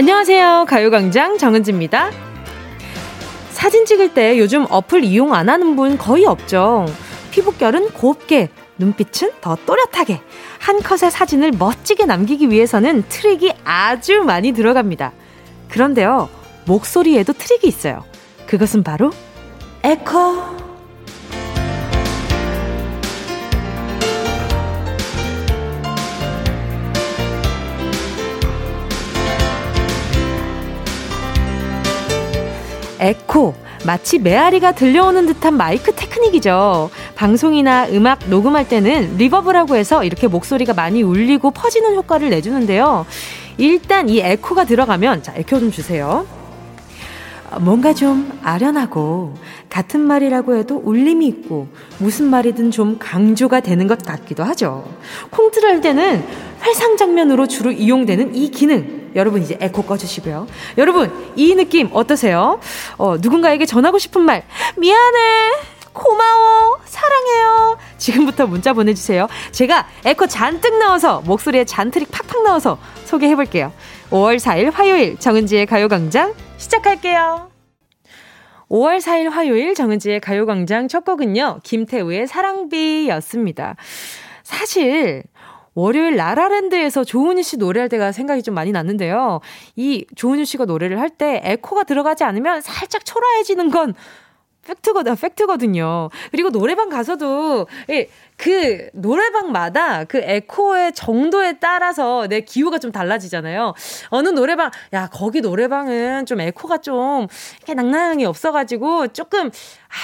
안녕하세요. 가요광장 정은지입니다. 사진 찍을 때 요즘 어플 이용 안 하는 분 거의 없죠. 피부결은 곱게, 눈빛은 더 또렷하게. 한 컷의 사진을 멋지게 남기기 위해서는 트릭이 아주 많이 들어갑니다. 그런데요, 목소리에도 트릭이 있어요. 그것은 바로 에코. 에코. 마치 메아리가 들려오는 듯한 마이크 테크닉이죠. 방송이나 음악 녹음할 때는 reverb라고 해서 이렇게 목소리가 많이 울리고 퍼지는 효과를 내주는데요. 일단 이 에코가 들어가면, 자, 에코 좀 주세요. 뭔가 좀 아련하고 같은 말이라고 해도 울림이 있고 무슨 말이든 좀 강조가 되는 것 같기도 하죠. 콩트를 할 때는 회상 장면으로 주로 이용되는 이 기능. 여러분 이제 에코 꺼주시고요. 여러분 이 느낌 어떠세요? 어, 누군가에게 전하고 싶은 말 미안해. 고마워. 사랑해요. 지금부터 문자 보내주세요. 제가 에코 잔뜩 넣어서 목소리에 잔트릭 팍팍 넣어서 소개해볼게요. 5월 4일 화요일 정은지의 가요광장 시작할게요. 5월 4일 화요일 정은지의 가요광장 첫 곡은요, 김태우의 사랑비였습니다. 사실, 월요일 라라랜드에서 조은유 씨 노래할 때가 생각이 좀 많이 났는데요. 이 조은유 씨가 노래를 할 때 에코가 들어가지 않으면 살짝 초라해지는 건 팩트거든, 팩트거든요. 그리고 노래방 가서도, 그 노래방마다 그 에코의 정도에 따라서 내 기호가 좀 달라지잖아요. 어느 노래방, 야, 거기 노래방은 좀 에코가 좀 이렇게 낭낭이 없어가지고 조금,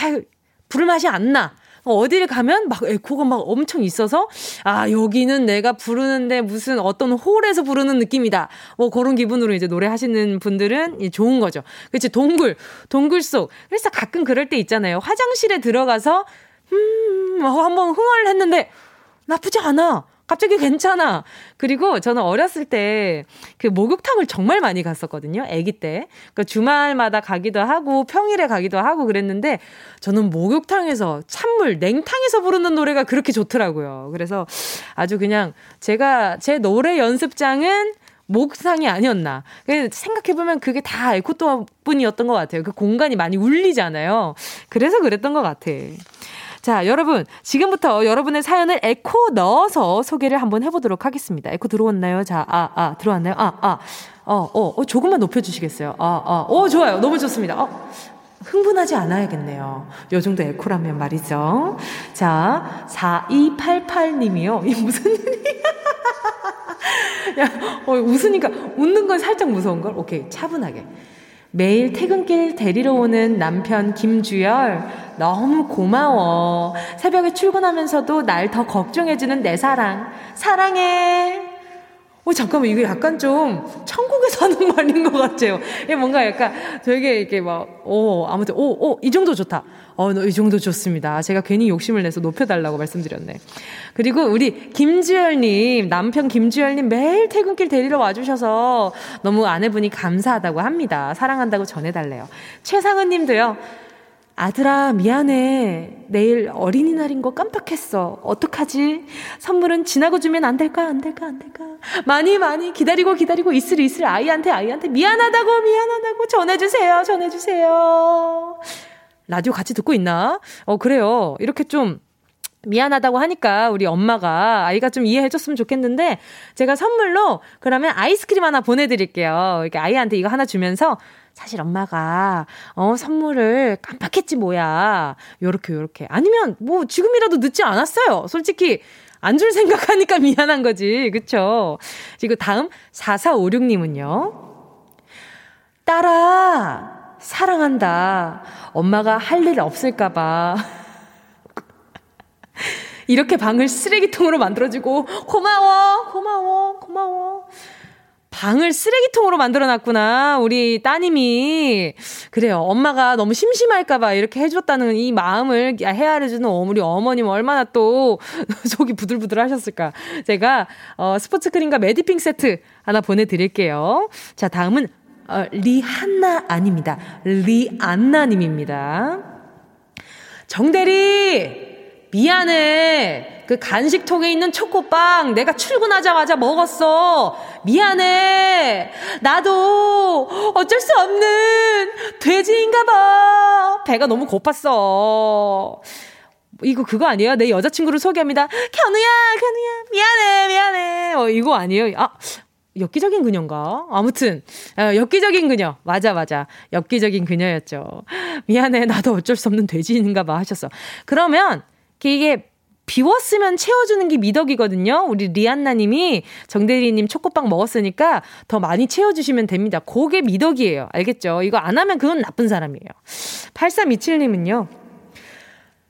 아유, 부를 맛이 안 나. 어디를 가면 막 에코가 막 엄청 있어서 아 여기는 내가 부르는데 무슨 어떤 홀에서 부르는 느낌이다. 뭐 그런 기분으로 이제 노래하시는 분들은 좋은 거죠. 그렇지 동굴 동굴 속. 그래서 가끔 그럴 때 있잖아요. 화장실에 들어가서 음 한번 흥얼 했는데 나쁘지 않아 갑자기 괜찮아. 그리고 저는 어렸을 때 그 목욕탕을 정말 많이 갔었거든요. 아기 때. 그러니까 주말마다 가기도 하고 평일에 가기도 하고 그랬는데 저는 목욕탕에서 찬물 냉탕에서 부르는 노래가 그렇게 좋더라고요. 그래서 아주 그냥 제가 제 노래 연습장은 목상이 아니었나. 생각해보면 그게 다 에코토 뿐이었던 것 같아요. 그 공간이 많이 울리잖아요. 그래서 그랬던 것 같아. 자, 여러분, 지금부터 여러분의 사연을 에코 넣어서 소개를 한번 해보도록 하겠습니다. 에코 들어왔나요? 자, 아, 아, 들어왔나요? 아, 아, 어, 어, 어 조금만 높여주시겠어요? 아, 아, 오, 좋아요. 너무 좋습니다. 어, 흥분하지 않아야겠네요. 요 정도 에코라면 말이죠. 자, 4288님이요. 이 무슨 일이야? 야, 어, 웃으니까, 웃는 건 살짝 무서운 걸? 오케이, 차분하게. 매일 퇴근길 데리러 오는 남편 김주열, 너무 고마워. 새벽에 출근하면서도 날 더 걱정해주는 내 사랑. 사랑해. 어, 잠깐만, 이게 약간 좀 천국에서 하는 말인 것 같아요. 뭔가 약간 되게 이렇게 막, 오, 아무튼, 오, 오, 이 정도 좋다. 어, 이 정도 좋습니다. 제가 괜히 욕심을 내서 높여달라고 말씀드렸네. 그리고 우리 김주열님, 남편 김주열님 매일 퇴근길 데리러 와주셔서 너무 아내분이 감사하다고 합니다. 사랑한다고 전해달래요. 최상은 님도요. 아들아, 미안해. 내일 어린이날인 거 깜빡했어. 어떡하지? 선물은 지나고 주면 안 될까? 안 될까? 안 될까? 많이, 많이 기다리고 기다리고 있을 있을 아이한테, 아이한테 미안하다고, 미안하다고 전해주세요. 전해주세요. 라디오 같이 듣고 있나? 어, 그래요. 이렇게 좀 미안하다고 하니까 우리 엄마가 아이가 좀 이해해줬으면 좋겠는데 제가 선물로 그러면 아이스크림 하나 보내드릴게요. 이렇게 아이한테 이거 하나 주면서 사실 엄마가 어 선물을 깜빡했지 뭐야. 요렇게 요렇게. 아니면 뭐 지금이라도 늦지 않았어요. 솔직히 안 줄 생각하니까 미안한 거지. 그쵸? 그리고 다음 4456님은요. 딸아 사랑한다. 엄마가 할 일 없을까봐. 이렇게 방을 쓰레기통으로 만들어주고, 고마워, 고마워, 고마워. 방을 쓰레기통으로 만들어 놨구나. 우리 따님이. 그래요. 엄마가 너무 심심할까봐 이렇게 해줬다는 이 마음을 헤아려주는 우리 어머님 얼마나 또 속이 부들부들 하셨을까. 제가, 어, 스포츠 크림과 매디핑 세트 하나 보내드릴게요. 자, 다음은, 어, 리한나 아닙니다. 리안나님입니다. 정대리! 미안해. 그 간식통에 있는 초코빵 내가 출근하자마자 먹었어. 미안해. 나도 어쩔 수 없는 돼지인가 봐. 배가 너무 고팠어. 이거 그거 아니에요? 내 여자친구를 소개합니다. 견우야, 견우야, 미안해, 미안해. 어, 이거 아니에요? 아, 엽기적인 그녀인가? 아무튼, 어, 엽기적인 그녀. 맞아, 맞아. 엽기적인 그녀였죠. 미안해, 나도 어쩔 수 없는 돼지인가 봐 하셨어. 그러면, 이게 비웠으면 채워주는 게 미덕이거든요. 우리 리안나님이 정대리님 초코빵 먹었으니까 더 많이 채워주시면 됩니다. 그게 미덕이에요. 알겠죠? 이거 안 하면 그건 나쁜 사람이에요. 8327님은요.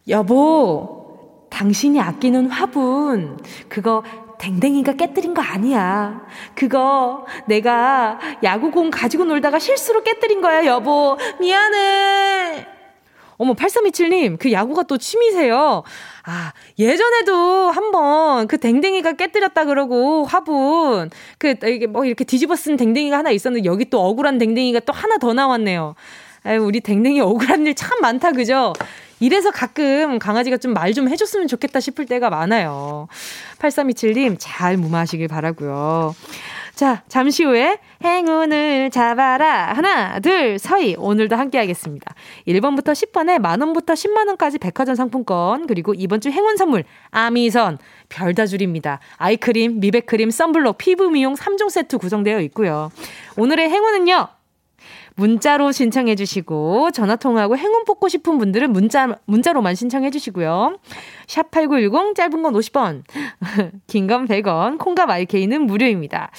여보, 당신이 아끼는 화분, 그거 댕댕이가 깨뜨린 거 아니야. 그거 내가 야구공 가지고 놀다가 실수로 깨뜨린 거야, 여보. 미안해. 어머, 8327님, 그 야구가 또 취미세요. 아, 예전에도 한번 그 댕댕이가 깨뜨렸다 그러고 화분, 그, 이게 뭐 이렇게 뒤집어 쓴 댕댕이가 하나 있었는데 여기 또 억울한 댕댕이가 또 하나 더 나왔네요. 아유, 우리 댕댕이 억울한 일 참 많다, 그죠? 이래서 가끔 강아지가 좀 말좀 좀 해줬으면 좋겠다 싶을 때가 많아요. 8327님, 잘 무마하시길 바라고요 자, 잠시 후에 행운을 잡아라. 하나, 둘, 서희. 오늘도 함께 하겠습니다. 1번부터 10번에 만원부터 10만원까지 백화점 상품권, 그리고 이번 주 행운 선물, 아미선, 별다줄입니다. 아이크림, 미백크림, 썬블록, 피부 미용 3종 세트 구성되어 있고요. 오늘의 행운은요, 문자로 신청해 주시고 전화 통화하고 행운 뽑고 싶은 분들은 문자 문자로만 신청해 주시고요. 샵 8910 짧은 건 50원. 긴 건 100원. 콩과 마이케이는 무료입니다.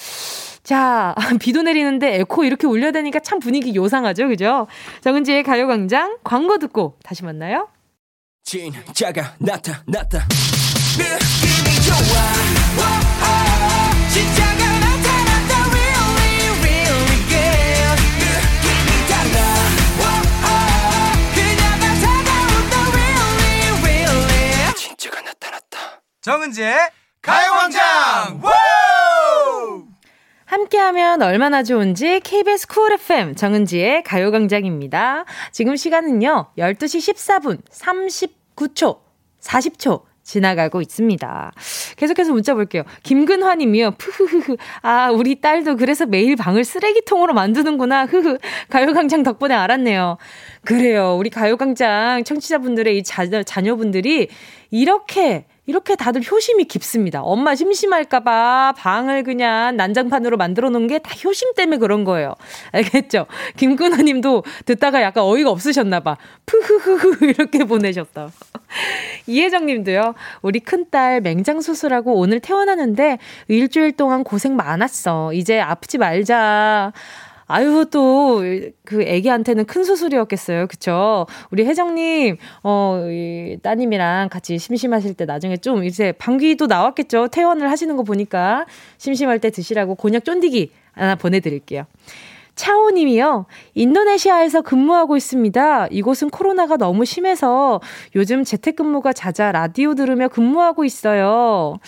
자, 비도 내리는데 에코 이렇게 울려야 되니까 참 분위기 요상하죠. 그죠? 정은지의 가요 광장 광고 듣고 다시 만나요. 진짜가 나타났다. 느낌이 좋아. 정은지의 가요광장 함께하면 얼마나 좋은지 KBS 쿨 FM 정은지의 가요광장입니다. 지금 시간은요 12시 14분 39초 40초 지나가고 있습니다. 계속해서 문자 볼게요. 김근화님이요. 푸흐흐흐. 아, 우리 딸도 그래서 매일 방을 쓰레기통으로 만드는구나. 흐흐. 가요광장 덕분에 알았네요. 그래요. 우리 가요광장 청취자분들의 이 자녀, 자녀분들이 이렇게 이렇게 다들 효심이 깊습니다. 엄마 심심할까봐 방을 그냥 난장판으로 만들어 놓은 게 다 효심 때문에 그런 거예요. 알겠죠? 김근호 님도 듣다가 약간 어이가 없으셨나봐. 푸흐흐흐 이렇게 보내셨다. 이혜정 님도요. 우리 큰딸 맹장 수술하고 오늘 퇴원하는데 일주일 동안 고생 많았어. 이제 아프지 말자. 아유, 또, 그 애기한테는 큰 수술이었겠어요. 그쵸? 우리 혜정님, 어, 이 따님이랑 같이 심심하실 때 나중에 좀 이제 방귀도 나왔겠죠? 퇴원을 하시는 거 보니까 심심할 때 드시라고 곤약 쫀디기 하나 보내드릴게요. 차오님이요. 인도네시아에서 근무하고 있습니다. 이곳은 코로나가 너무 심해서 요즘 재택근무가 잦아 라디오 들으며 근무하고 있어요.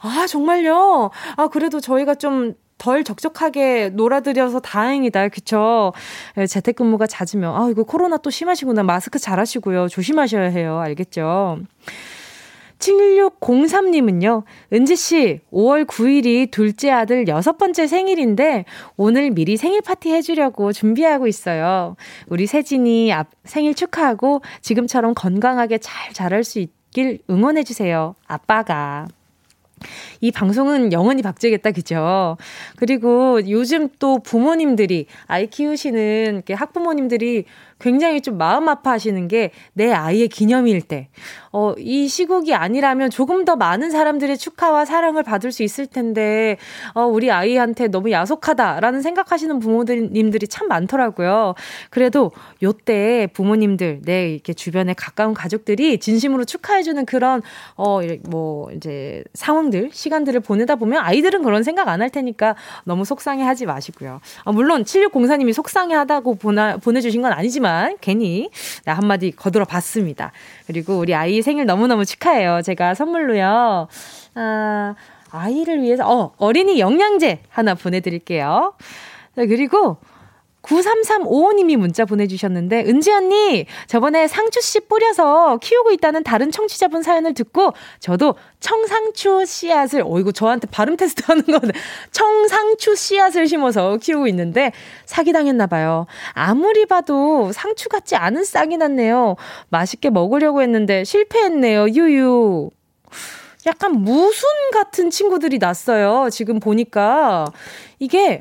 아, 정말요? 아, 그래도 저희가 좀 덜 적적하게 놀아드려서 다행이다. 그쵸? 예, 재택근무가 잦으면, 아, 이거 코로나 또 심하시구나. 마스크 잘 하시고요. 조심하셔야 해요. 알겠죠? 7603님은요, 은지씨, 5월 9일이 둘째 아들 여섯 번째 생일인데, 오늘 미리 생일 파티 해주려고 준비하고 있어요. 우리 세진이 생일 축하하고, 지금처럼 건강하게 잘 자랄 수 있길 응원해주세요. 아빠가. 이 방송은 영원히 박제겠다, 그죠? 그리고 요즘 또 부모님들이, 아이 키우시는 학부모님들이 굉장히 좀 마음 아파하시는 게 내 아이의 기념일 때, 어, 이 시국이 아니라면 조금 더 많은 사람들의 축하와 사랑을 받을 수 있을 텐데, 어, 우리 아이한테 너무 야속하다라는 생각하시는 부모님들이 참 많더라고요. 그래도 요때 부모님들, 내 이렇게 주변에 가까운 가족들이 진심으로 축하해주는 그런, 어, 뭐, 이제 상황들, 시간들을 보내다 보면 아이들은 그런 생각 안 할 테니까 너무 속상해 하지 마시고요. 어, 물론 7604님이 속상해 하다고 보내주신 건 아니지만, 하지만 괜히 나 한마디 거들어 봤습니다. 그리고 우리 아이 생일 너무너무 축하해요. 제가 선물로요. 아, 아이를 위해서 어, 어린이 영양제 하나 보내 드릴게요. 네, 그리고 9335님이 문자 보내주셨는데, 은지 언니, 저번에 상추씨 뿌려서 키우고 있다는 다른 청취자분 사연을 듣고, 저도 청상추 씨앗을, 어, 이거 저한테 발음 테스트 하는 건데, 청상추 씨앗을 심어서 키우고 있는데, 사기당했나봐요. 아무리 봐도 상추 같지 않은 싹이 났네요. 맛있게 먹으려고 했는데, 실패했네요, 유유. 약간 무순 같은 친구들이 났어요. 지금 보니까. 이게,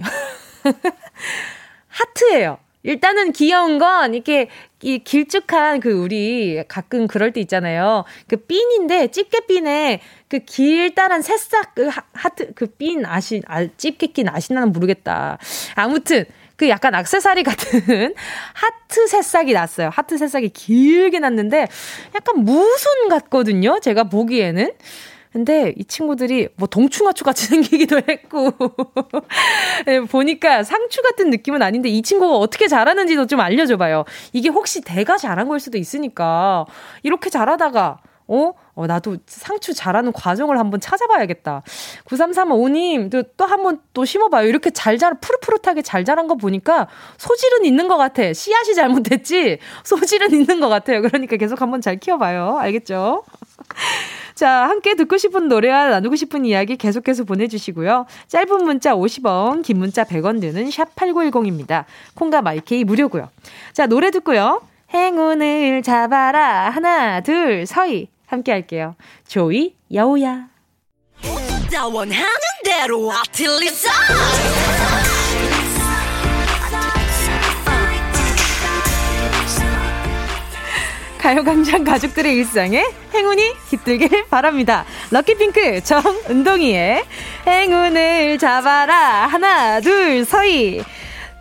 하트예요. 일단은 귀여운 건 이렇게 이 길쭉한 그 우리 가끔 그럴 때 있잖아요. 그 핀인데 집게 핀에 그 길다란 새싹 그 하트 그 핀 아시 아 집게 낀 아시나는 모르겠다. 아무튼 그 약간 악세사리 같은 하트 새싹이 났어요. 하트 새싹이 길게 났는데 약간 무순 같거든요. 제가 보기에는. 근데 이 친구들이 뭐 동충하초 같이 생기기도 했고 네, 보니까 상추 같은 느낌은 아닌데 이 친구가 어떻게 자라는지도 좀 알려줘봐요. 이게 혹시 대가 자란 걸 수도 있으니까 이렇게 자라다가 어? 어, 나도 상추 자라는 과정을 한번 찾아봐야겠다. 9335님, 또, 또 한번 또 심어봐요. 이렇게 잘 자라, 푸릇푸릇하게 잘 자란 거 보니까 소질은 있는 것 같아. 씨앗이 잘못됐지? 소질은 있는 것 같아요. 그러니까 계속 한번 잘 키워봐요. 알겠죠? 자, 함께 듣고 싶은 노래와 나누고 싶은 이야기 계속해서 보내주시고요. 짧은 문자 50원, 긴 문자 100원 드는 샵 8910입니다. 콩과 마이케이 무료고요. 자, 노래 듣고요. 행운을 잡아라. 하나, 둘, 서희. 함께 할게요. 조이, 여우야. 원하는 대로 아틀리사 가요광장 가족들의 일상에 행운이 깃들길 바랍니다. 럭키핑크 정은동이의 행운을 잡아라. 하나, 둘, 서희.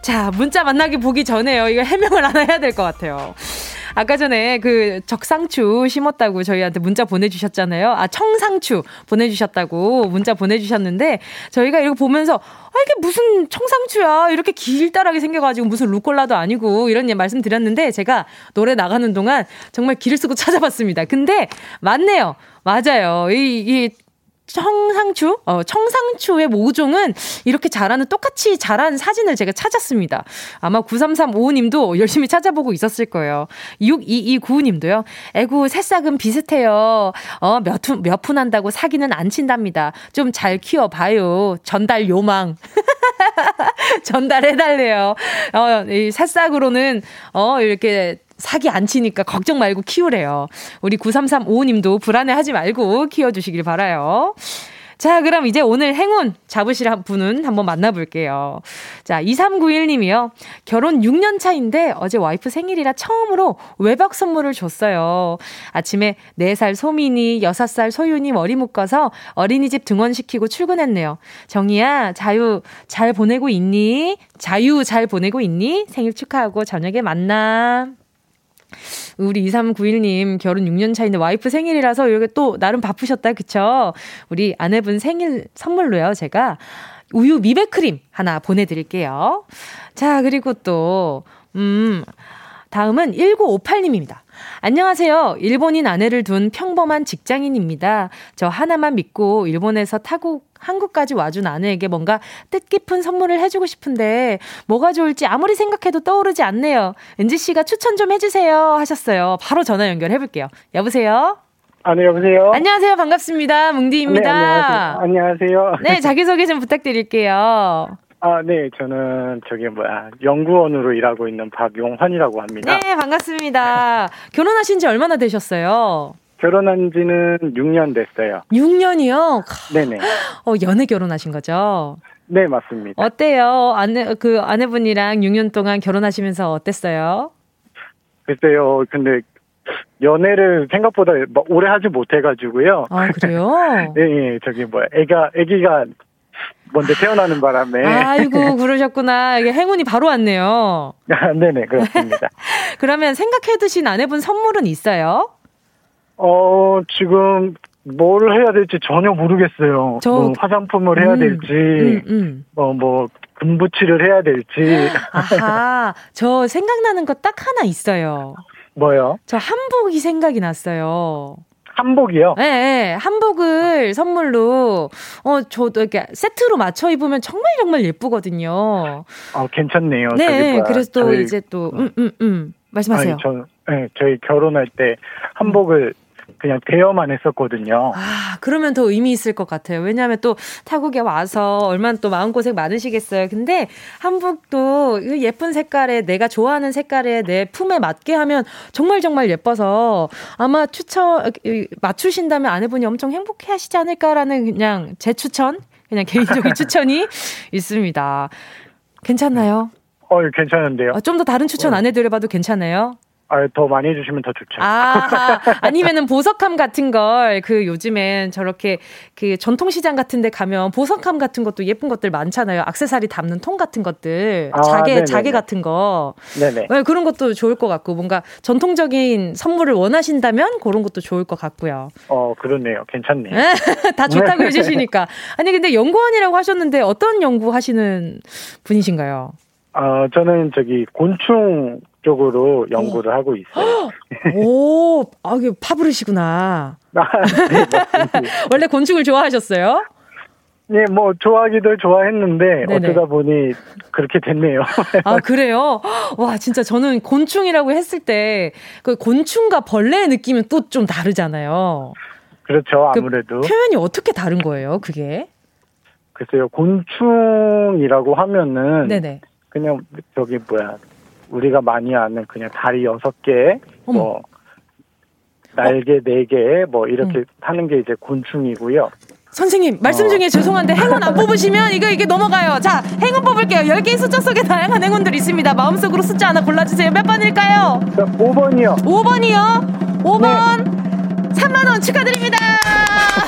자, 문자 만나기 보기 전에요. 이거 해명을 하나 해야 될 것 같아요. 아까 전에 그 적상추 심었다고 저희한테 문자 보내주셨잖아요. 아, 청상추 보내주셨다고 문자 보내주셨는데 저희가 이거 보면서 아, 이게 무슨 청상추야. 이렇게 길다랗게 생겨가지고 무슨 루꼴라도 아니고 이런 예 말씀 드렸는데 제가 노래 나가는 동안 정말 길을 쓰고 찾아봤습니다. 근데 맞네요. 맞아요. 이, 이 청상추, 어, 청상추의 모종은 이렇게 자라는 똑같이 자란 사진을 제가 찾았습니다. 아마 9335님도 열심히 찾아보고 있었을 거예요. 6229님도요. 에구, 새싹은 비슷해요. 어, 몇, 몇 푼 한다고 사기는 안 친답니다. 좀 잘 키워봐요. 전달 요망. 전달해달래요. 어, 이 새싹으로는, 어, 이렇게 사기 안 치니까 걱정 말고 키우래요. 우리 9335님도 불안해하지 말고 키워주시길 바라요. 자, 그럼 이제 오늘 행운 잡으실 분은 한번 만나볼게요. 자, 2391님이요. 결혼 6년 차인데 어제 와이프 생일이라 처음으로 외박 선물을 줬어요. 아침에 4살 소민이, 6살 소윤이 머리 묶어서 어린이집 등원시키고 출근했네요. 정희야, 자유 잘 보내고 있니? 자유 잘 보내고 있니? 생일 축하하고 저녁에 만나. 우리 2391님 결혼 6년 차인데 와이프 생일이라서 이렇게 또 나름 바쁘셨다. 그쵸? 우리 아내분 생일 선물로요. 제가 우유 미백크림 하나 보내드릴게요. 자, 그리고 또, 음, 다음은 1958님입니다. 안녕하세요. 일본인 아내를 둔 평범한 직장인입니다. 저 하나만 믿고 일본에서 타고 한국까지 와준 아내에게 뭔가 뜻깊은 선물을 해주고 싶은데 뭐가 좋을지 아무리 생각해도 떠오르지 않네요. 은지 씨가 추천 좀 해주세요 하셨어요. 바로 전화 연결해볼게요. 여보세요? 아, 네, 여보세요? 안녕하세요. 반갑습니다. 뭉디입니다. 네, 안녕하세요. 안녕하세요. 네, 자기소개 좀 부탁드릴게요. 아, 네, 저는 저기 뭐야 연구원으로 일하고 있는 박용환이라고 합니다. 네, 반갑습니다. 결혼하신 지 얼마나 되셨어요? 결혼한 지는 6년 됐어요. 6년이요? 네네. 어, 연애 결혼하신 거죠? 네, 맞습니다. 어때요? 아내, 그 아내분이랑 6년 동안 결혼하시면서 어땠어요? 글쎄요, 근데 연애를 생각보다 오래 하지 못해가지고요. 아, 그래요? 네, 네, 저기 뭐야, 애가, 애기가 먼저 태어나는 바람에. 아이고, 그러셨구나. 이게 행운이 바로 왔네요. 아, 네네, 그렇습니다. 그러면 생각해 두신 아내분 선물은 있어요? 어, 지금 뭘 해야 될지 전혀 모르겠어요. 저... 뭐 화장품을 해야 음, 될지, 음, 음. 어, 뭐, 금붙이를 해야 될지. 아하, 저 생각나는 거 딱 하나 있어요. 뭐요? 저 한복이 생각이 났어요. 한복이요? 네, 네, 한복을 선물로, 어, 저도 이렇게 세트로 맞춰 입으면 정말 정말 예쁘거든요. 어, 괜찮네요. 네, 그래서 또 저희, 이제 또, 음, 음, 음. 말씀하세요. 아니, 저, 네, 저희 결혼할 때 한복을 그냥 대여만 했었거든요. 아, 그러면 더 의미 있을 것 같아요. 왜냐하면 또 타국에 와서 얼마나 또 마음고생 많으시겠어요. 근데 한복도 예쁜 색깔에 내가 좋아하는 색깔에 내 품에 맞게 하면 정말 정말 예뻐서 아마 추천, 맞추신다면 아내분이 엄청 행복해 하시지 않을까라는 그냥 제 추천, 그냥 개인적인 추천이 있습니다. 괜찮나요? 어, 괜찮은데요. 아, 좀더 다른 추천 안 해드려봐도 괜찮아요? 아, 더 많이 해주시면 더 좋죠. 아, 아니면은 보석함 같은 걸, 그 요즘엔 저렇게 그 전통시장 같은 데 가면 보석함 같은 것도 예쁜 것들 많잖아요. 악세사리 담는 통 같은 것들. 아, 자개, 네네네. 자개 같은 거. 네네. 네, 그런 것도 좋을 것 같고, 뭔가 전통적인 선물을 원하신다면 그런 것도 좋을 것 같고요. 어, 그렇네요. 괜찮네요. 다 좋다고 네. 해주시니까. 아니, 근데 연구원이라고 하셨는데 어떤 연구 하시는 분이신가요? 어, 저는 저기 곤충 쪽으로 연구를 오. 하고 있어요. 오, 아, 이게 파브르시구나. 아, 네, 원래 곤충을 좋아하셨어요? 네, 뭐 좋아하기도 좋아했는데 네네. 어쩌다 보니 그렇게 됐네요. 아 그래요? 와 진짜 저는 곤충이라고 했을 때 그 곤충과 벌레의 느낌은 또 좀 다르잖아요. 그렇죠, 그 아무래도 그 표현이 어떻게 다른 거예요, 그게? 글쎄요, 곤충이라고 하면은 네네. 그냥 저기 뭐야 우리가 많이 아는 그냥 다리 여섯 개, 뭐 날개 네 개, 뭐 이렇게 음. 하는 게 이제 곤충이고요. 선생님, 말씀 어. 중에 어. 죄송한데 행운 안 뽑으시면 이거 이게 넘어가요. 자, 행운 뽑을게요. 10개의 숫자 속에 다양한 행운들이 있습니다. 마음속으로 숫자 하나 골라주세요. 몇 번일까요? 자, 5번이요. 5번이요? 5번. 네. 3만원 축하드립니다.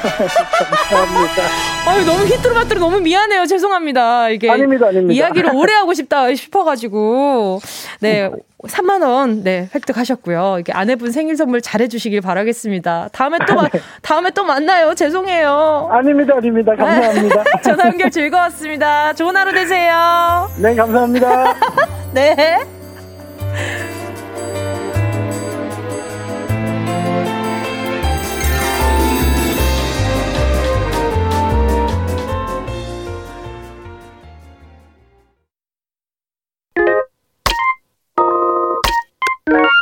감사합니다. 아유, 너무 히트로마트로 너무 미안해요. 죄송합니다. 이게. 아닙니다, 아닙니다. 이야기를 오래 하고 싶다 싶어가지고. 네. 3만 원, 네, 획득하셨고요. 이게 아내분 생일 선물 잘해주시길 바라겠습니다. 다음에 또, 마, 네. 다음에 또 만나요. 죄송해요. 아닙니다, 아닙니다. 감사합니다. 전화 연결 즐거웠습니다. 좋은 하루 되세요. 네, 감사합니다. 네.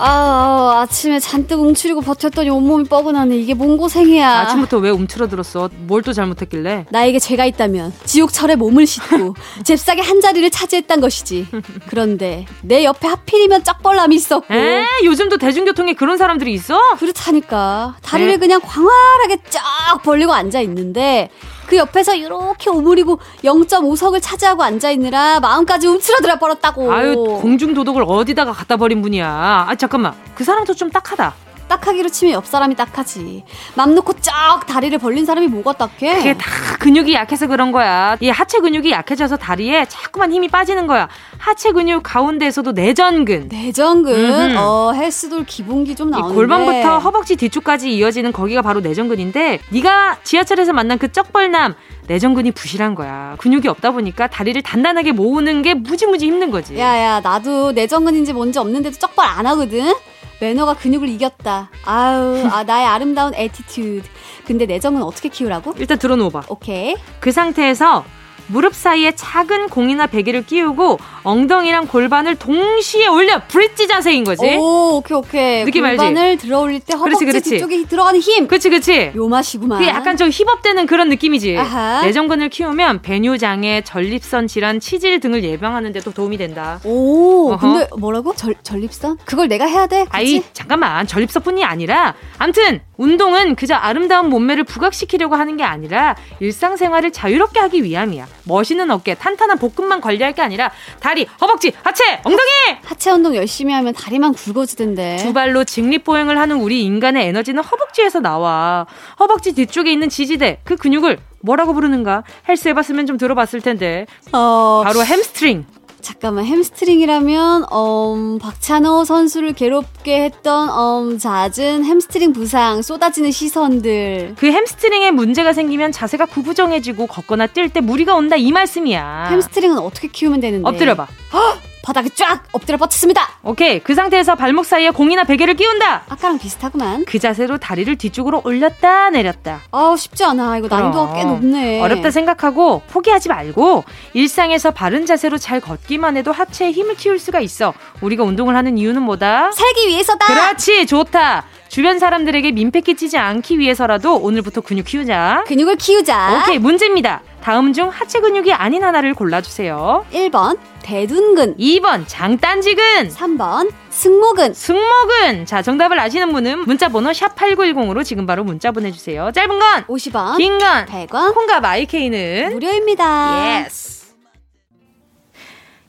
아, 아 침에 잔뜩 움츠리고 버텼더니 온몸이 뻐근하네. 이게 뭔 고생이야. 아침부터 왜 움츠러들었어? 뭘 또 잘못했길래? 나에게 죄가 있다면 지옥철에 몸을 싣고 잽싸게 한 자리를 차지했단 것이지. 그런데 내 옆에 하필이면 쩍벌남이 있었고. 에? 요즘도 대중교통에 그런 사람들이 있어? 그렇다니까. 다리를 에? 그냥 광활하게 쫙 벌리고 앉아 있는데 그 옆에서 이렇게 오므리고 0.5석을 차지하고 앉아있느라 마음까지 움츠러들어 버렸다고. 아유, 공중도덕을 어디다가 갖다 버린 분이야. 아, 잠깐만. 그 사람도 좀 딱하다. 딱하기로 치면 옆 사람이 딱하지. 맘 놓고 쫙 다리를 벌린 사람이 뭐가 딱해? 그게 다 근육이 약해서 그런 거야. 이 하체 근육이 약해져서 다리에 자꾸만 힘이 빠지는 거야. 하체 근육 가운데에서도 내전근. 내전근? 음흠. 어, 헬스돌 기본기 좀 나오는데. 골반부터 허벅지 뒤쪽까지 이어지는 거기가 바로 내전근인데 네가 지하철에서 만난 그 쩍벌남 내전근이 부실한 거야. 근육이 없다 보니까 다리를 단단하게 모으는 게 무지무지 힘든 거지. 야야, 나도 내전근인지 뭔지 없는데도 쩍벌 안 하거든. 매너가 근육을 이겼다. 아유, 아, 나의 아름다운 attitude. 근데 내전근은 어떻게 키우라고? 일단 들어놓아봐. 오케이. 그 상태에서 무릎 사이에 작은 공이나 베개를 끼우고 엉덩이랑 골반을 동시에 올려 bridge 자세인 거지. 오, 오케이 오케이. 느낌 골반을 알지? 들어 올릴 때 허벅지 그렇지, 그렇지. 뒤쪽에 들어가는 힘. 그렇지, 그렇지. 요 맛이구만. 그게 약간 좀 hip up되는 그런 느낌이지. 아하. 내전근을 키우면 배뇨 장애, 전립선 질환, 치질 등을 예방하는 데도 도움이 된다. 오, 어허. 근데 뭐라고? 절, 전립선? 그걸 내가 해야 돼? 그치? 아이, 잠깐만. 전립선뿐이 아니라 암튼 운동은 그저 아름다운 몸매를 부각시키려고 하는 게 아니라 일상생활을 자유롭게 하기 위함이야. 멋있는 어깨, 탄탄한 복근만 관리할 게 아니라 다리, 허벅지, 하체, 엉덩이! 하체 운동 열심히 하면 다리만 굵어지던데. 두 발로 직립보행을 하는 우리 인간의 에너지는 허벅지에서 나와. 허벅지 뒤쪽에 있는 지지대, 그 근육을 뭐라고 부르는가? 헬스 해봤으면 좀 들어봤을 텐데. 어... 바로 햄스트링. 잠깐만 햄스트링이라면 음, 박찬호 선수를 괴롭게 했던 음, 잦은 햄스트링 부상 쏟아지는 시선들. 그 햄스트링에 문제가 생기면 자세가 구부정해지고 걷거나 뛸 때 무리가 온다 이 말씀이야. 햄스트링은 어떻게 키우면 되는데? 엎드려봐. 헉! 바닥에 쫙 엎드려 뻗쳤습니다. 오케이. 그 상태에서 발목 사이에 공이나 베개를 끼운다. 아까랑 비슷하구만. 그 자세로 다리를 뒤쪽으로 올렸다 내렸다. 아 쉽지 않아. 이거 난이도가 꽤 높네. 어렵다 생각하고 포기하지 말고 일상에서 바른 자세로 잘 걷기만 해도 하체에 힘을 키울 수가 있어. 우리가 운동을 하는 이유는 뭐다? 살기 위해서다. 그렇지. 좋다. 주변 사람들에게 민폐 끼치지 않기 위해서라도 오늘부터 근육 키우자. 근육을 키우자. 오케이, 문제입니다. 다음 중 하체 근육이 아닌 하나를 골라주세요. 1번 대둔근 2번 장딴지근 3번 승모근 승모근 자 정답을 아시는 분은 문자번호 샵 8910으로 지금 바로 문자 보내주세요 짧은 건 50원 긴 건 100원 콩과 마이케이는 무료입니다 yes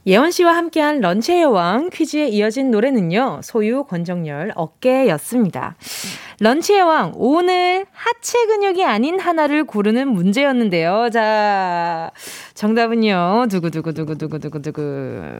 예원 씨와 함께한 런치의 여왕 퀴즈에 이어진 노래는요, 소유 권정열 어깨였습니다. 런치의 왕, 오늘 하체 근육이 아닌 하나를 고르는 문제였는데요. 자, 정답은요, 두구두구두구두구두구두구.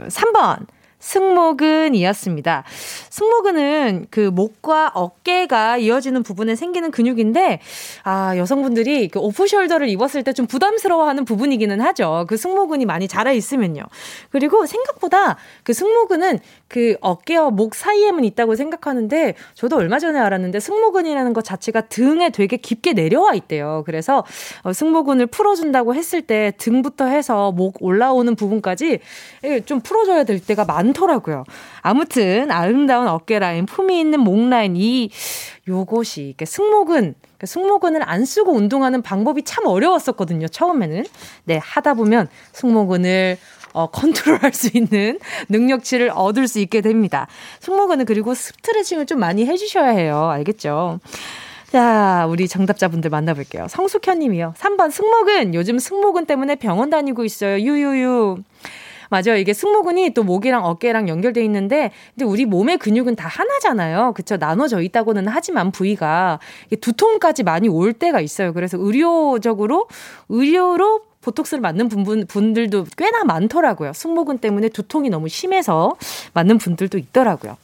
3번. 승모근이었습니다. 승모근은 그 목과 어깨가 이어지는 부분에 생기는 근육인데, 아, 여성분들이 그 오프숄더를 입었을 때 좀 부담스러워하는 부분이기는 하죠. 그 승모근이 많이 자라 있으면요. 그리고 생각보다 그 승모근은 그 어깨와 목 사이에만 있다고 생각하는데, 저도 얼마 전에 알았는데 승모근이라는 것 자체가 등에 되게 깊게 내려와 있대요. 그래서 어, 승모근을 풀어준다고 했을 때 등부터 해서 목 올라오는 부분까지 좀 풀어줘야 될 때가 많 않더라고요. 아무튼 아름다운 어깨 라인, 품이 있는 목 라인 이 요것이 이렇게 승모근 승모근을 안 쓰고 운동하는 방법이 참 어려웠었거든요. 처음에는. 네, 하다 보면 승모근을 어, 컨트롤할 수 있는 능력치를 얻을 수 있게 됩니다. 승모근은 그리고 스트레칭을 좀 많이 해주셔야 해요. 알겠죠? 자, 우리 정답자분들 만나볼게요. 성숙현 님이요. 3번 승모근. 요즘 승모근 때문에 병원 다니고 있어요. 유유유. 맞아요. 이게 승모근이 또 목이랑 어깨랑 연결돼 있는데 근데 우리 몸의 근육은 다 하나잖아요. 그쵸? 나눠져 있다고는 하지만 부위가 두통까지 많이 올 때가 있어요. 그래서 의료적으로 의료로 보톡스를 맞는 분, 분들도 꽤나 많더라고요. 승모근 때문에 두통이 너무 심해서 맞는 분들도 있더라고요.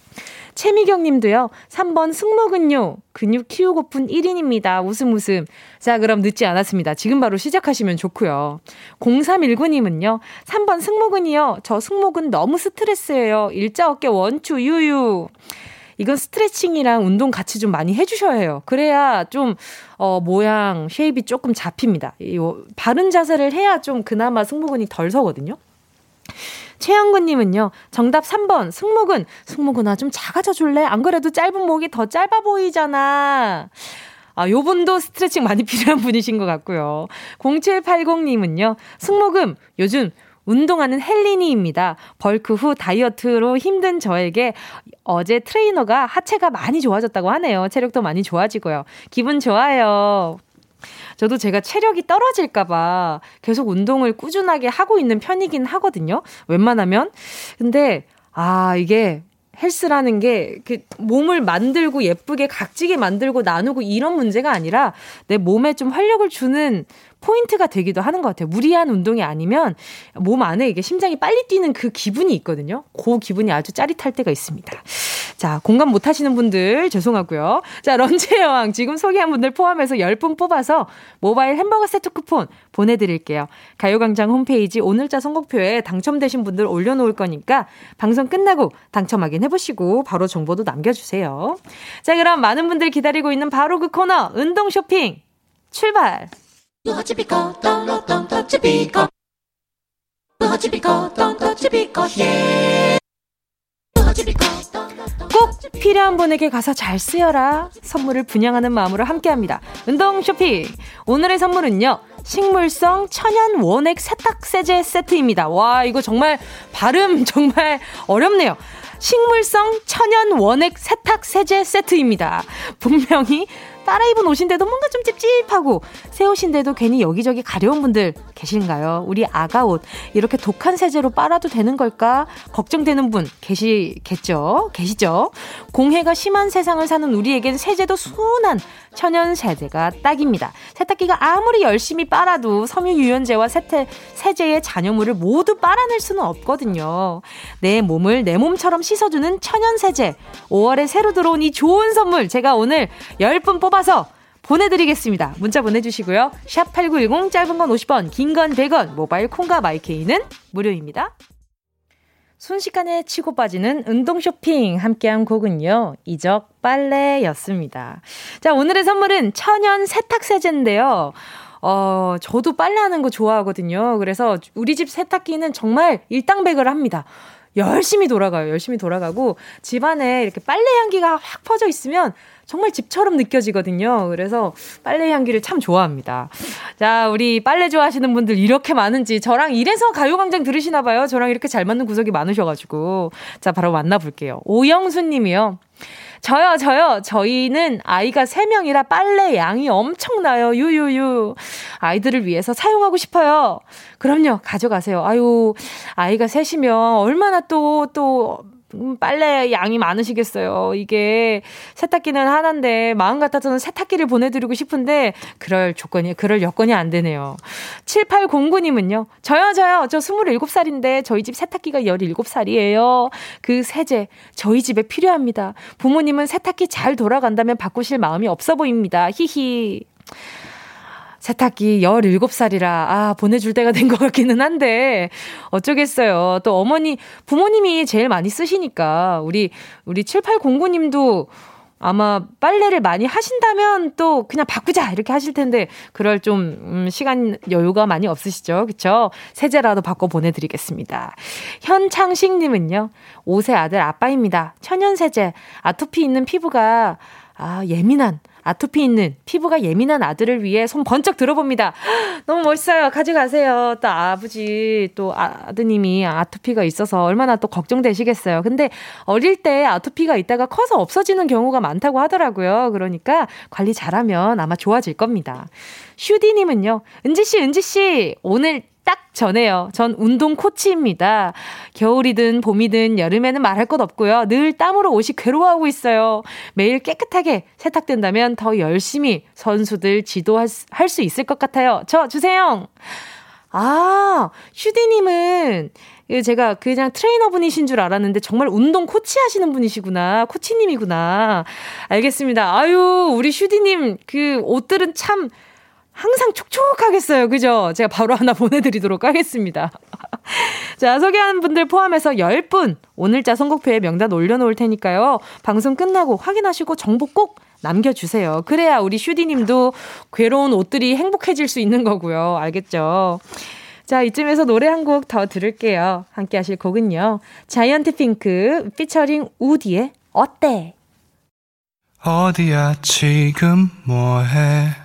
최미경 님도요. 3번 승모근요. 근육 키우고픈 1인입니다. 웃음 웃음. 자, 그럼 늦지 않았습니다. 지금 바로 시작하시면 좋고요. 0319님은요. 3번 승모근이요. 저 승모근 너무 스트레스예요. 일자 어깨 원츄 유유. 이건 스트레칭이랑 운동 같이 좀 많이 해주셔야 해요. 그래야 좀, 어, 모양, shape이 조금 잡힙니다. 이, 바른 자세를 해야 좀 그나마 승모근이 덜 서거든요. 최영근님은요, 정답 3번, 승모근. 승모근아, 좀 작아져 줄래? 안 그래도 짧은 목이 더 짧아 보이잖아. 아, 요 분도 스트레칭 많이 필요한 분이신 것 같고요. 0780님은요, 승모근, 요즘 운동하는 헬리니입니다. 벌크 후 다이어트로 힘든 저에게 어제 트레이너가 하체가 많이 좋아졌다고 하네요. 체력도 많이 좋아지고요. 기분 좋아요. 저도 제가 체력이 떨어질까봐 계속 운동을 꾸준하게 하고 있는 편이긴 하거든요. 웬만하면. 근데, 아, 이게 헬스라는 게 그 몸을 만들고 예쁘게 각지게 만들고 나누고 이런 문제가 아니라 내 몸에 좀 활력을 주는 포인트가 되기도 하는 것 같아요. 무리한 운동이 아니면 몸 안에 이게 심장이 빨리 뛰는 그 기분이 있거든요. 그 기분이 아주 짜릿할 때가 있습니다. 자, 공감 못 하시는 분들 죄송하고요. 자, 런치 여왕 지금 소개한 분들 포함해서 10분 뽑아서 모바일 햄버거 세트 쿠폰 보내드릴게요. 가요광장 홈페이지 오늘자 선곡표에 당첨되신 분들 올려놓을 거니까 방송 끝나고 당첨 확인해보시고 바로 정보도 남겨주세요. 자, 그럼 많은 분들 기다리고 있는 바로 그 코너 운동 쇼핑 출발! 꼭 필요한 분에게 가서 잘 쓰여라. 선물을 분양하는 마음으로 함께합니다. 운동 쇼핑. 오늘의 선물은요. 식물성 천연 원액 세탁 세제 세트입니다. 와, 이거 정말 발음 정말 어렵네요. 식물성 천연 원액 세탁 세제 세트입니다. 분명히 따라 입은 옷인데도 뭔가 좀 찝찝하고 새 옷인데도 괜히 여기저기 가려운 분들 계신가요? 우리 아가 옷 이렇게 독한 세제로 빨아도 되는 걸까? 걱정되는 분 계시겠죠? 계시죠? 공해가 심한 세상을 사는 우리에겐 세제도 순한 천연 세제가 딱입니다. 세탁기가 아무리 열심히 빨아도 섬유 유연제와 세태, 세제의 잔여물을 모두 빨아낼 수는 없거든요. 내 몸을 내 몸처럼 씻어주는 천연 세제. 5월에 새로 들어온 이 좋은 선물 제가 오늘 10분 뽑아서 보내드리겠습니다. 문자 보내주시고요. 샵 8910 짧은 건 50원, 긴 건 100원, 모바일 콩과 마이케이는 무료입니다. 순식간에 치고 빠지는 운동 쇼핑 함께한 곡은요. 이적 빨래였습니다. 자, 오늘의 선물은 천연 세탁 세제인데요. 어, 저도 빨래하는 거 좋아하거든요. 그래서 우리 집 세탁기는 정말 일당백을 합니다. 열심히 돌아가요. 열심히 돌아가고 집안에 이렇게 빨래 향기가 확 퍼져 있으면 정말 집처럼 느껴지거든요. 그래서 빨래 향기를 참 좋아합니다. 자, 우리 빨래 좋아하시는 분들 이렇게 많은지 저랑 이래서 가요광장 들으시나 봐요. 저랑 이렇게 잘 맞는 구석이 많으셔가지고. 자, 바로 만나볼게요. 오영수 님이요. 저요, 저요. 저희는 아이가 3명이라 빨래 양이 엄청나요. 유유유. 아이들을 위해서 사용하고 싶어요. 그럼요. 가져가세요. 아유, 아이가 셋이면 얼마나 또, 또, 음, 빨래 양이 많으시겠어요. 이게 세탁기는 하나인데 마음 같아서는 세탁기를 보내드리고 싶은데 그럴 조건이 그럴 여건이 안 되네요. 7809님은요. 저요 저요 저 27살인데 저희 집 세탁기가 17살이에요. 그 세제 저희 집에 필요합니다. 부모님은 세탁기 잘 돌아간다면 바꾸실 마음이 없어 보입니다. 히히. 세탁기 17살이라, 아, 보내줄 때가 된 것 같기는 한데, 어쩌겠어요. 또 어머니, 부모님이 제일 많이 쓰시니까, 우리, 우리 7809님도 아마 빨래를 많이 하신다면 또 그냥 바꾸자 이렇게 하실 텐데 그럴 좀 음, 시간 여유가 많이 없으시죠, 그렇죠? 세제라도 바꿔 보내드리겠습니다. 현창식님은요, 5세 아들 아빠입니다. 천연 세제 아토피 있는 피부가 아 예민한 아토피 있는 피부가 예민한 아들을 위해 손 번쩍 들어봅니다. 너무 멋있어요. 가져가세요. 또 아버지 또 아드님이 아토피가 있어서 얼마나 또 걱정되시겠어요. 근데 어릴 때 아토피가 있다가 커서 없어지는 경우가 많다고 하더라고요. 그러니까 관리 잘하면 아마 좋아질 겁니다. 슈디님은요. 은지씨, 은지씨, 오늘 딱 전해요. 전 운동 코치입니다. 겨울이든 봄이든 여름에는 말할 것 없고요. 늘 땀으로 옷이 괴로워하고 있어요. 매일 깨끗하게 세탁된다면 더 열심히 선수들 지도할 수 있을 것 같아요. 저 주세요. 아, 슈디님은 제가 그냥 트레이너분이신 줄 알았는데 정말 운동 코치 하시는 분이시구나. 코치님이구나. 알겠습니다. 아유, 우리 슈디님 그 옷들은 참 항상 촉촉하겠어요. 그죠? 제가 바로 하나 보내드리도록 하겠습니다. 자, 소개한 분들 포함해서 10분 오늘자 선곡표에 명단 올려놓을 테니까요. 방송 끝나고 확인하시고 정보 꼭 남겨주세요. 그래야 우리 슈디님도 괴로운 옷들이 행복해질 수 있는 거고요. 알겠죠? 자, 이쯤에서 노래 한 곡 더 들을게요. 함께 하실 곡은요. 자이언트 핑크 피처링 우디의 어때? 어디야 지금 뭐해?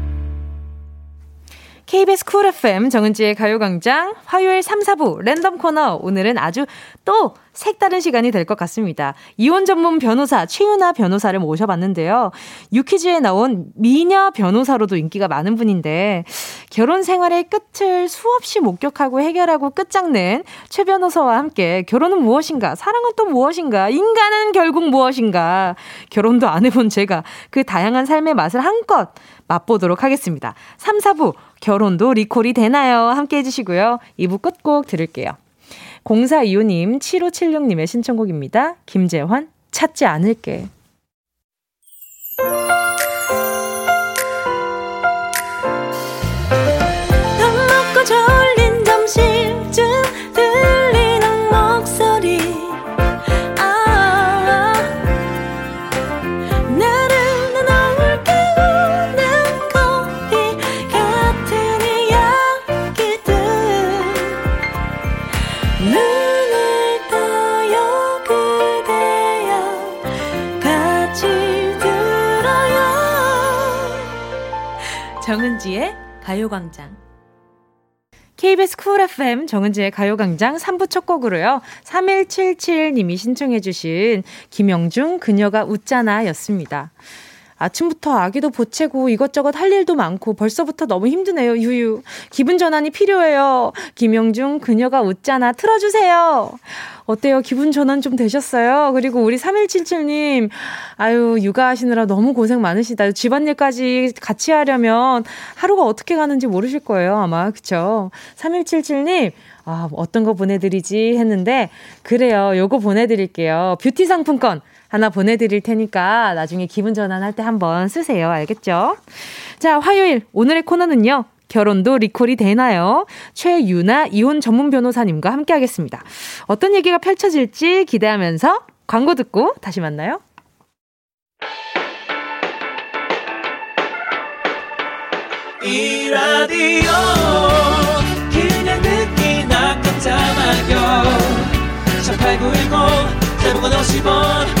KBS 쿨 FM 정은지의 가요광장 화요일 3, 4부 랜덤 코너 오늘은 아주 또 색다른 시간이 될 것 같습니다. 이혼 전문 변호사 최윤아 변호사를 모셔봤는데요. 유퀴즈에 나온 미녀 변호사로도 인기가 많은 분인데 결혼 생활의 끝을 수없이 목격하고 해결하고 끝장낸 최 변호사와 함께 결혼은 무엇인가, 사랑은 또 무엇인가, 인간은 결국 무엇인가, 결혼도 안 해본 제가 그 다양한 삶의 맛을 한껏 맛보도록 하겠습니다. 3, 4부 결혼도 리콜이 되나요? 함께 해주시고요. 2부 끝곡 들을게요. 0425님, 7576님의 신청곡입니다. 김재환, 찾지 않을게. 정은지의 가요광장. KBS 쿨 FM 정은지의 가요광장 3부 첫 곡으로요. 3177님이 신청해주신 김영중 그녀가 웃잖아 였습니다. 아침부터 아기도 보채고 이것저것 할 일도 많고 벌써부터 너무 힘드네요. 유유. 기분 전환이 필요해요. 김영중 그녀가 웃잖아 틀어주세요. 어때요? 기분 전환 좀 되셨어요? 그리고 우리 3177님, 아유, 육아하시느라 너무 고생 많으시다. 집안일까지 같이 하려면 하루가 어떻게 가는지 모르실 거예요, 아마. 그쵸? 3177님, 아, 어떤 거 보내드리지 했는데, 그래요. 요거 보내드릴게요. 뷰티 상품권. 하나 보내드릴 테니까 나중에 기분 전환할 때 한번 쓰세요. 알겠죠? 자, 화요일 오늘의 코너는요. 결혼도 리콜이 되나요? 최유나 이혼 전문 변호사님과 함께 하겠습니다. 어떤 얘기가 펼쳐질지 기대하면서 광고 듣고 다시 만나요. 이 라디오 그냥 듣기나 깜짝마요 18910 대목원 50원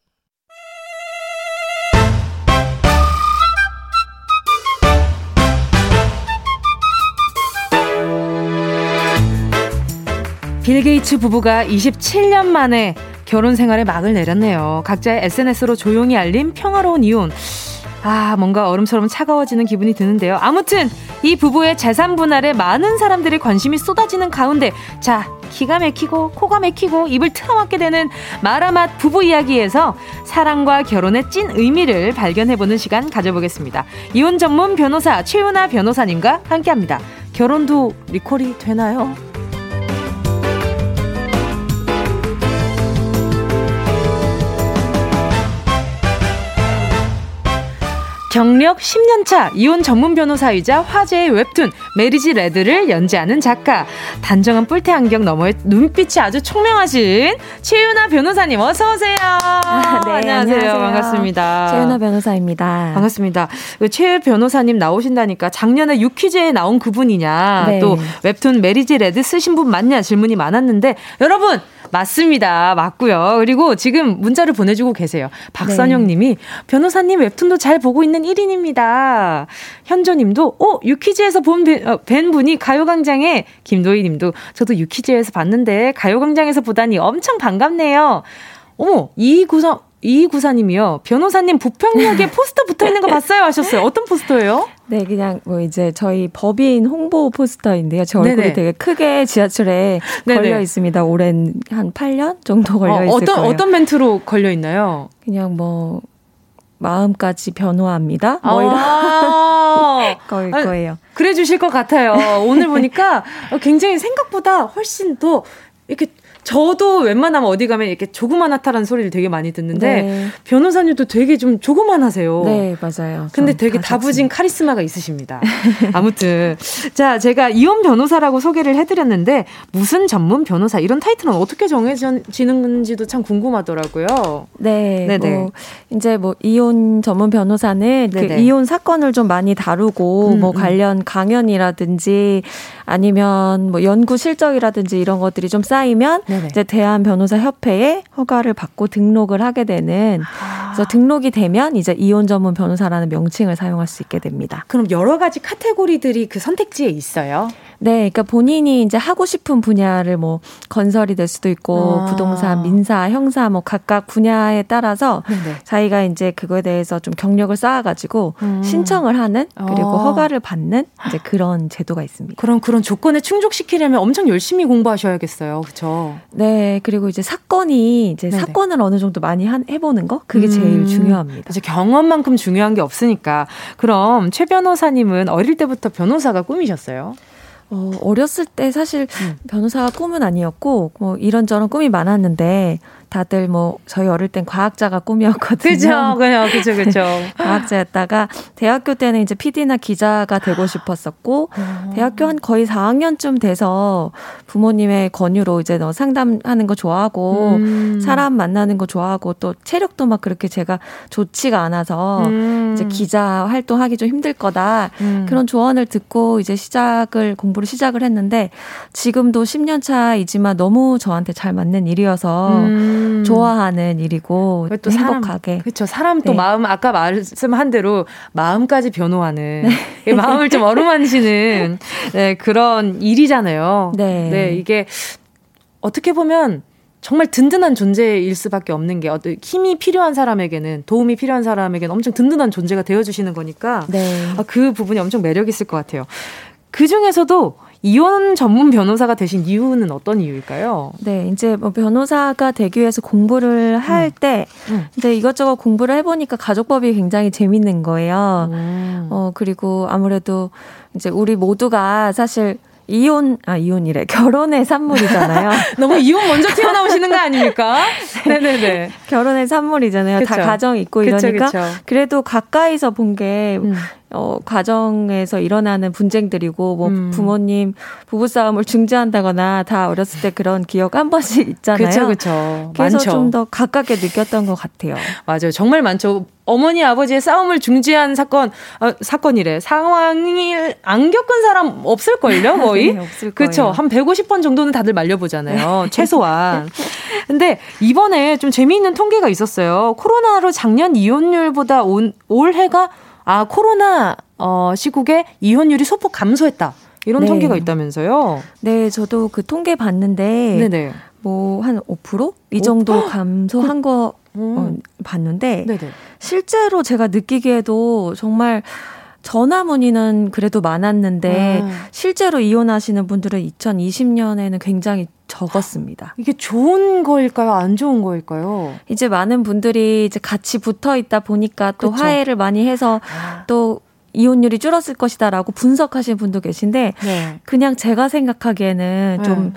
빌 게이츠 부부가 27년 만에 결혼 생활에 막을 내렸네요. 각자의 SNS로 조용히 알린 평화로운 이혼. 아, 뭔가 얼음처럼 차가워지는 기분이 드는데요. 아무튼 이 부부의 재산 분할에 많은 사람들의 관심이 쏟아지는 가운데 자, 기가 막히고 코가 막히고 입을 틀어막게 되는 마라맛 부부 이야기에서 사랑과 결혼의 찐 의미를 발견해 보는 시간 가져보겠습니다. 이혼 전문 변호사 최윤아 변호사님과 함께합니다. 결혼도 리콜이 되나요? 경력 10년차 이혼 전문 변호사이자 화제의 웹툰 메리지 레드를 연재하는 작가 단정한 뿔테 안경 너머의 눈빛이 아주 총명하신 최윤아 변호사님 어서 오세요. 아, 네, 안녕하세요. 안녕하세요. 반갑습니다. 최윤아 변호사입니다. 반갑습니다. 그최 변호사님 나오신다니까 작년에 유퀴즈에 나온 그분이냐 네. 또 웹툰 메리지 레드 쓰신 분 맞냐 질문이 많았는데 여러분 맞습니다. 맞고요. 그리고 지금 문자를 보내주고 계세요. 박선영 님이 네. 변호사님 웹툰도 잘 보고 있는 1인입니다. 현조 님도, 어, 유퀴즈에서 본, 어, 뵌 분이 가요광장에, 김도희 님도, 저도 유퀴즈에서 봤는데, 가요광장에서 보다니 엄청 반갑네요. 어머, 이구성, 이구사님이요. 변호사님 부평역에 포스터 붙어 있는 거 봤어요 하셨어요. 어떤 포스터예요? 네, 그냥 뭐 이제 저희 법인 홍보 포스터인데요. 제 얼굴이 네네. 되게 크게 지하철에 네네. 걸려 있습니다. 오랜 한 8년 정도 걸려 어, 있을 어떤, 거예요. 어떤 멘트로 걸려 있나요? 그냥 뭐 마음까지 변호합니다. 뭐 이런 거일 아, 거예요. 그래 주실 것 같아요. 오늘 보니까 굉장히 생각보다 훨씬 더 이렇게 저도 웬만하면 어디 가면 이렇게 조그만하다라는 소리를 되게 많이 듣는데 네. 변호사님도 되게 좀 조그만하세요. 네, 맞아요. 근데 되게 다부진 카리스마가 있으십니다. 아무튼 자, 제가 이혼 변호사라고 소개를 해 드렸는데 무슨 전문 변호사 이런 타이틀은 어떻게 정해지는지도 참 궁금하더라고요. 네, 네네. 뭐 이제 뭐 이혼 전문 변호사는 그 이혼 사건을 좀 많이 다루고 음, 뭐 음. 관련 강연이라든지 아니면 뭐 연구 실적이라든지 이런 것들이 좀 쌓이면 네네. 이제 대한 변호사 협회에 허가를 받고 등록을 하게 되는 아. 그래서 등록이 되면 이제 이혼 전문 변호사라는 명칭을 사용할 수 있게 됩니다. 그럼 여러 가지 카테고리들이 그 선택지에 있어요? 네, 그러니까 본인이 이제 하고 싶은 분야를 뭐 건설이 될 수도 있고 아. 부동산, 민사, 형사 뭐 각각 분야에 따라서 네네. 자기가 이제 그거에 대해서 좀 경력을 쌓아가지고 음. 신청을 하는 그리고 어. 허가를 받는 이제 그런 제도가 있습니다. 그럼 그런 조건에 충족시키려면 엄청 열심히 공부하셔야겠어요, 그렇죠? 네, 그리고 이제 사건이 이제 네네. 사건을 어느 정도 많이 한, 해보는 거 그게 음. 제일 중요합니다. 이제 경험만큼 중요한 게 없으니까 그럼 최 변호사님은 어릴 때부터 변호사가 꿈이셨어요? 어, 어렸을 때 사실 음. 변호사가 꿈은 아니었고, 뭐 이런저런 꿈이 많았는데, 다들 뭐 저희 어릴 땐 과학자가 꿈이었거든요. 그죠, 그냥 그죠, 그죠. 과학자였다가 대학교 때는 이제 PD나 기자가 되고 싶었었고 어. 대학교 한 거의 4학년쯤 돼서 부모님의 권유로 이제 너 상담하는 거 좋아하고 음. 사람 만나는 거 좋아하고 또 체력도 막 그렇게 제가 좋지가 않아서 음. 이제 기자 활동하기 좀 힘들 거다 음. 그런 조언을 듣고 이제 시작을 공부를 시작을 했는데 지금도 10년 차이지만 너무 저한테 잘 맞는 일이어서 음. 좋아하는 일이고 또 행복하게 그렇죠 사람 또 네. 마음 아까 말씀한 대로 마음까지 변호하는 네. 마음을 좀 어루만지는 네, 그런 일이잖아요. 네. 네 이게 어떻게 보면 정말 든든한 존재일 수밖에 없는 게 어떤 힘이 필요한 사람에게는 도움이 필요한 사람에게는 엄청 든든한 존재가 되어주시는 거니까 네. 아, 그 부분이 엄청 매력 있을 것 같아요. 그 중에서도 이혼 전문 변호사가 되신 이유는 어떤 이유일까요? 네, 이제 뭐 변호사가 되기 위해서 공부를 할때 음. 음. 이제 이것저것 공부를 해보니까 가족법이 굉장히 재밌는 거예요. 음. 어 그리고 아무래도 이제 우리 모두가 사실 이혼 아 이혼이래 결혼의 산물이잖아요. 너무 이혼 먼저 튀어나오시는 거 아닙니까? 네네네. 결혼의 산물이잖아요. 그쵸. 다 가정 있고 이러니까 그쵸. 그래도 가까이서 본게 음. 어, 가정에서 일어나는 분쟁들이고, 뭐, 음. 부모님 부부싸움을 중재한다거나 다 어렸을 때 그런 기억 한 번씩 있잖아요. 그쵸, 그쵸. 그래서 좀 더 가깝게 느꼈던 것 같아요. 맞아요. 정말 많죠. 어머니, 아버지의 싸움을 중재한 사건, 아, 사건이래. 상황을 안 겪은 사람 없을걸요, 거의? 네, 없을 거예요. 그쵸. 한 150번 정도는 다들 말려보잖아요. 네. 최소한. 근데 이번에 좀 재미있는 통계가 있었어요. 코로나로 작년 이혼율보다 온, 올해가 아, 코로나 어, 시국에 이혼율이 소폭 감소했다. 이런 네. 통계가 있다면서요? 네, 저도 그 통계 봤는데 네네. 뭐한 5%이 정도 감소한 거 음. 어, 봤는데 네네. 실제로 제가 느끼기에도 정말 전화 문의는 그래도 많았는데 아. 실제로 이혼하시는 분들은 2020년에는 굉장히 적었습니다. 이게 좋은 거일까요? 안 좋은 거일까요? 이제 많은 분들이 이제 같이 붙어 있다 보니까 또 그쵸? 화해를 많이 해서 아. 또 이혼율이 줄었을 것이다라고 분석하시는 분도 계신데 네. 그냥 제가 생각하기에는 네. 좀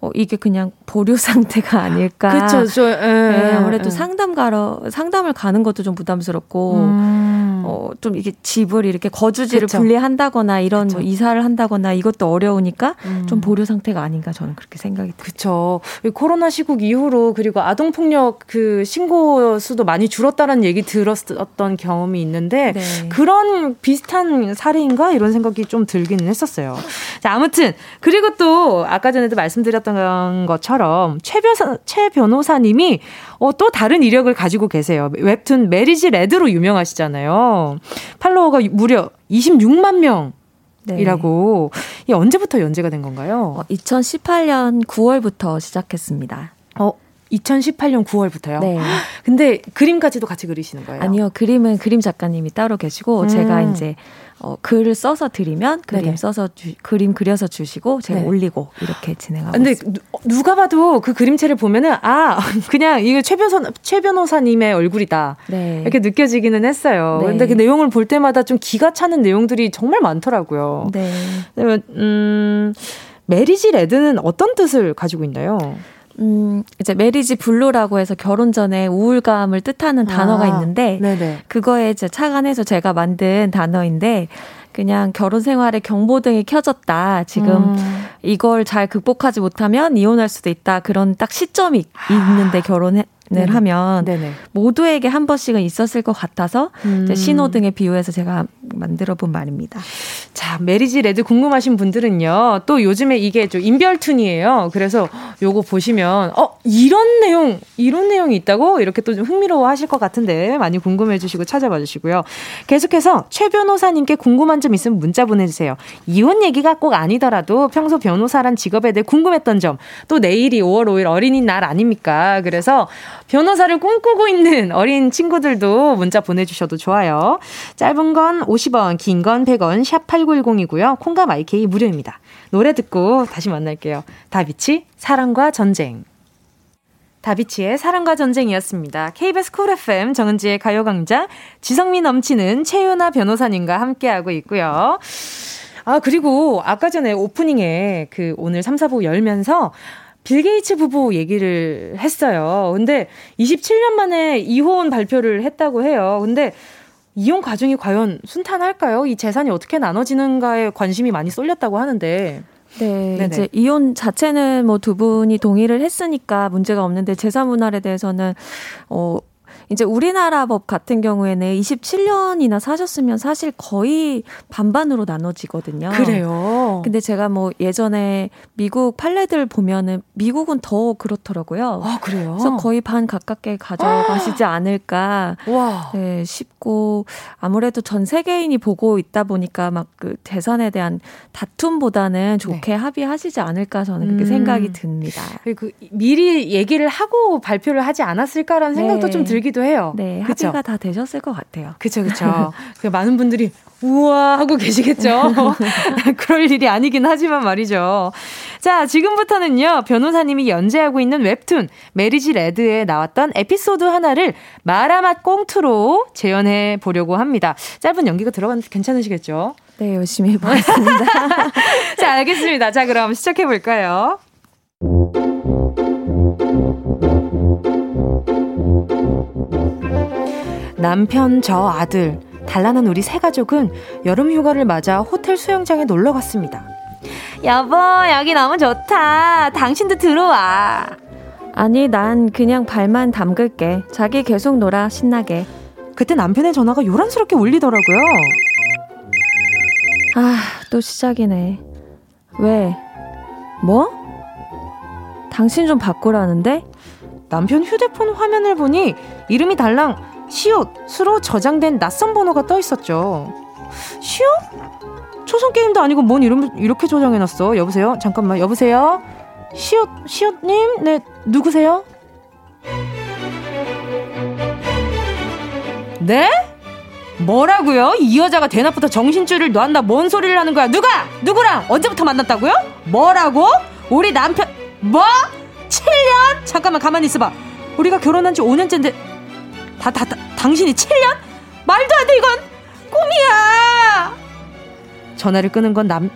어, 이게 그냥 보류 상태가 아닐까. 그렇죠. 네, 아무래도 에. 상담 가러 상담을 가는 것도 좀 부담스럽고 음. 어, 좀 이게 집을 이렇게 거주지를 그쵸. 분리한다거나 이런 뭐 이사를 한다거나 이것도 어려우니까 음. 좀 보류 상태가 아닌가 저는 그렇게 생각이 그렇죠. 코로나 시국 이후로 그리고 아동 폭력 그 신고 수도 많이 줄었다는 얘기 들었던 경험이 있는데 네. 그런 비슷한 사례인가 이런 생각이 좀 들기는 했었어요. 자, 아무튼 그리고 또 아까 전에도 말씀드렸던 것처럼 최 변호사 최 변호사님이 어, 또 다른 이력을 가지고 계세요. 웹툰 메리지 레드로 유명하시잖아요. 팔로워가 무려 26만 명. 이라고 네. 이 언제부터 연재가 된 건가요? 어, 2018년 9월부터 시작했습니다. 어, 2018년 9월부터요? 네. 근데 그림까지도 같이 그리시는 거예요? 아니요. 그림은 그림 작가님이 따로 계시고 음. 제가 이제 어, 글을 써서 드리면 그림 네네. 써서 주, 그림 그려서 주시고 제가 네. 올리고 이렇게 진행하고 근데 있습니다. 누가 봐도 그 그림체를 보면은 아 그냥 이거 최 변호사 최 변호사님의 얼굴이다 네. 이렇게 느껴지기는 했어요. 네. 근데 그 내용을 볼 때마다 좀 기가 차는 내용들이 정말 많더라고요. 네. 음 메리지 레드는 어떤 뜻을 가지고 있나요? 음, 이제 marriage blue라고 해서 결혼 전에 우울감을 뜻하는 단어가 아, 있는데 네네. 그거에 이제 착안해서 제가 만든 단어인데 그냥 결혼 생활에 경보등이 켜졌다. 지금 음. 이걸 잘 극복하지 못하면 이혼할 수도 있다. 그런 딱 시점이 아. 있는데 결혼해 을 하면 네네. 모두에게 한 번씩은 있었을 것 같아서 음. 신호등에 비유해서 제가 만들어 본 말입니다. 자, 메리지 레드 궁금하신 분들은요. 또 요즘에 이게 좀 인별툰이에요. 그래서 요거 보시면 어, 이런 내용, 이런 내용이 있다고 이렇게 또 좀 흥미로워 하실 것 같은데 많이 궁금해 주시고 찾아봐 주시고요. 계속해서 최 변호사님께 궁금한 점 있으면 문자 보내 주세요. 이혼 얘기가 꼭 아니더라도 평소 변호사란 직업에 대해 궁금했던 점, 또 내일이 5월 5일 어린이날 아닙니까? 그래서 변호사를 꿈꾸고 있는 어린 친구들도 문자 보내주셔도 좋아요. 짧은 건 50원, 긴 건 100원, 샵 8910이고요. 콩과 마이케이 무료입니다. 노래 듣고 다시 만날게요. 다비치, 사랑과 전쟁. 다비치의 사랑과 전쟁이었습니다. KBS 쿨 FM 정은지의 가요광장 지성미 넘치는 최윤아 변호사님과 함께하고 있고요. 아, 그리고 아까 전에 오프닝에 그 오늘 3, 4부 열면서 빌 게이츠 부부 얘기를 했어요. 근데 27년 만에 이혼 발표를 했다고 해요. 근데 이혼 과정이 과연 순탄할까요? 이 재산이 어떻게 나눠지는가에 관심이 많이 쏠렸다고 하는데. 네, 네네. 이제 이혼 자체는 뭐 두 분이 동의를 했으니까 문제가 없는데 재산 분할에 대해서는 어 이제 우리나라 법 같은 경우에는 27년이나 사셨으면 사실 거의 반반으로 나눠지거든요. 그래요. 근데 제가 뭐 예전에 미국 판례들 보면은 미국은 더 그렇더라고요. 아, 그래요? 그래서 거의 반 가깝게 가져가시지 않을까. 와. 네, 싶고 아무래도 전 세계인이 보고 있다 보니까 막 그 재산에 대한 다툼보다는 좋게 네. 합의하시지 않을까 저는 그렇게 음. 생각이 듭니다. 그 미리 얘기를 하고 발표를 하지 않았을까라는 생각도 네. 좀 들기도 싶기도 해요. 네, 그쵸? 합의가 다 되셨을 것 같아요. 그렇죠, 그렇죠. 많은 분들이 우와 하고 계시겠죠. 그럴 일이 아니긴 하지만 말이죠. 자, 지금부터는요, 변호사님이 연재하고 있는 웹툰, 메리지 레드에 나왔던 에피소드 하나를 마라맛 꽁트로 재현해 보려고 합니다. 짧은 연기가 들어가는데 괜찮으시겠죠? 네, 열심히 해보겠습니다. 자, 알겠습니다. 자, 그럼 시작해 볼까요? 남편, 저 아들, 단란한 우리 세 가족은 여름 휴가를 맞아 호텔 수영장에 놀러 갔습니다. 여보, 여기 너무 좋다. 당신도 들어와. 아니, 난 그냥 발만 담글게. 자기 계속 놀아, 신나게. 그때 남편의 전화가 요란스럽게 울리더라고요. 아, 또 시작이네. 왜? 뭐? 당신 좀 바꾸라는데? 남편 휴대폰 화면을 보니 이름이 달랑 시옷, 수로 저장된 낯선 번호가 떠 있었죠. 시옷? 초성 게임도 아니고 뭔 이름 이렇게 저장해놨어? 여보세요? 잠깐만, 여보세요? 시옷, 시옷님? 네, 누구세요? 네? 뭐라고요? 이 여자가 대낮부터 정신줄을 놨나 뭔 소리를 하는 거야? 누가? 누구랑? 언제부터 만났다고요? 뭐라고? 우리 남편 뭐? 7년? 잠깐만 가만히 있어봐. 우리가 결혼한 지 5년째인데 다, 다, 다, 당신이 7년? 말도 안 돼, 이건! 꿈이야! 전화를 끄는 건 남,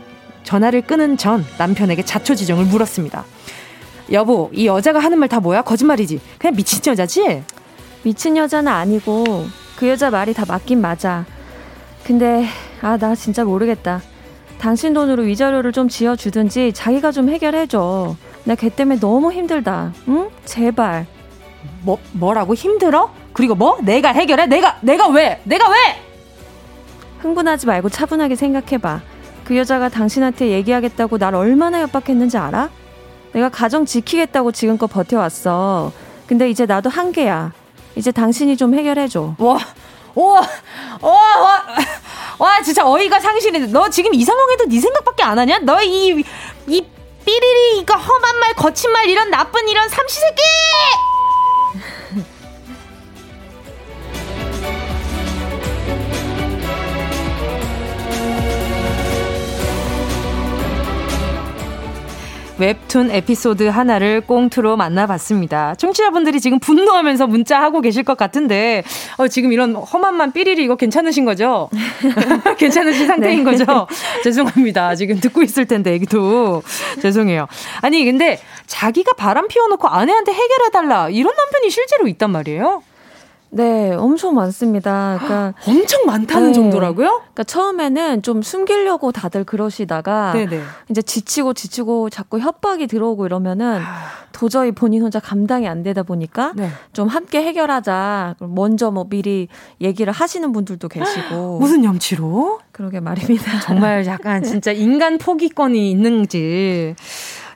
전화를 끄는 전 남편에게 자초지정을 물었습니다. 여보, 이 여자가 하는 말 다 뭐야? 거짓말이지. 그냥 미친 여자지? 미친 여자는 아니고, 그 여자 말이 다 맞긴 맞아. 근데, 아, 나 진짜 모르겠다. 당신 돈으로 위자료를 좀 지어주든지 자기가 좀 해결해줘. 나 걔 때문에 너무 힘들다. 응? 제발. 뭐, 뭐라고 힘들어? 그리고 뭐? 내가 해결해? 내가, 내가 왜? 내가 왜? 흥분하지 말고 차분하게 생각해봐. 그 여자가 당신한테 얘기하겠다고 날 얼마나 협박했는지 알아? 내가 가정 지키겠다고 지금껏 버텨왔어. 근데 이제 나도 한계야. 이제 당신이 좀 해결해줘. 와, 와, 와, 와, 와, 진짜 어이가 상실해. 너 지금 이 상황에도 네 생각밖에 안 하냐? 너 이, 이 삐리리, 이거 험한 말, 거친 말, 이런 나쁜 이런 삼시세끼! 웹툰 에피소드 하나를 꽁트로 만나봤습니다. 청취자분들이 지금 분노하면서 문자하고 계실 것 같은데, 어, 지금 이런 험한 만 삐리리 이거 괜찮으신 거죠? 괜찮으신 상태인 네. 거죠? 죄송합니다. 지금 듣고 있을 텐데, 애기도. 죄송해요. 아니, 근데 자기가 바람 피워놓고 아내한테 해결해달라. 이런 남편이 실제로 있단 말이에요? 네, 엄청 많습니다. 그러니까 엄청 많다는 네. 정도라고요? 그러니까 처음에는 좀 숨기려고 다들 그러시다가 네네. 이제 지치고 지치고 자꾸 협박이 들어오고 이러면은 도저히 본인 혼자 감당이 안 되다 보니까 네. 좀 함께 해결하자. 먼저 뭐 미리 얘기를 하시는 분들도 계시고 무슨 염치로? 그러게 말입니다. 정말 약간 진짜 인간 포기권이 있는지.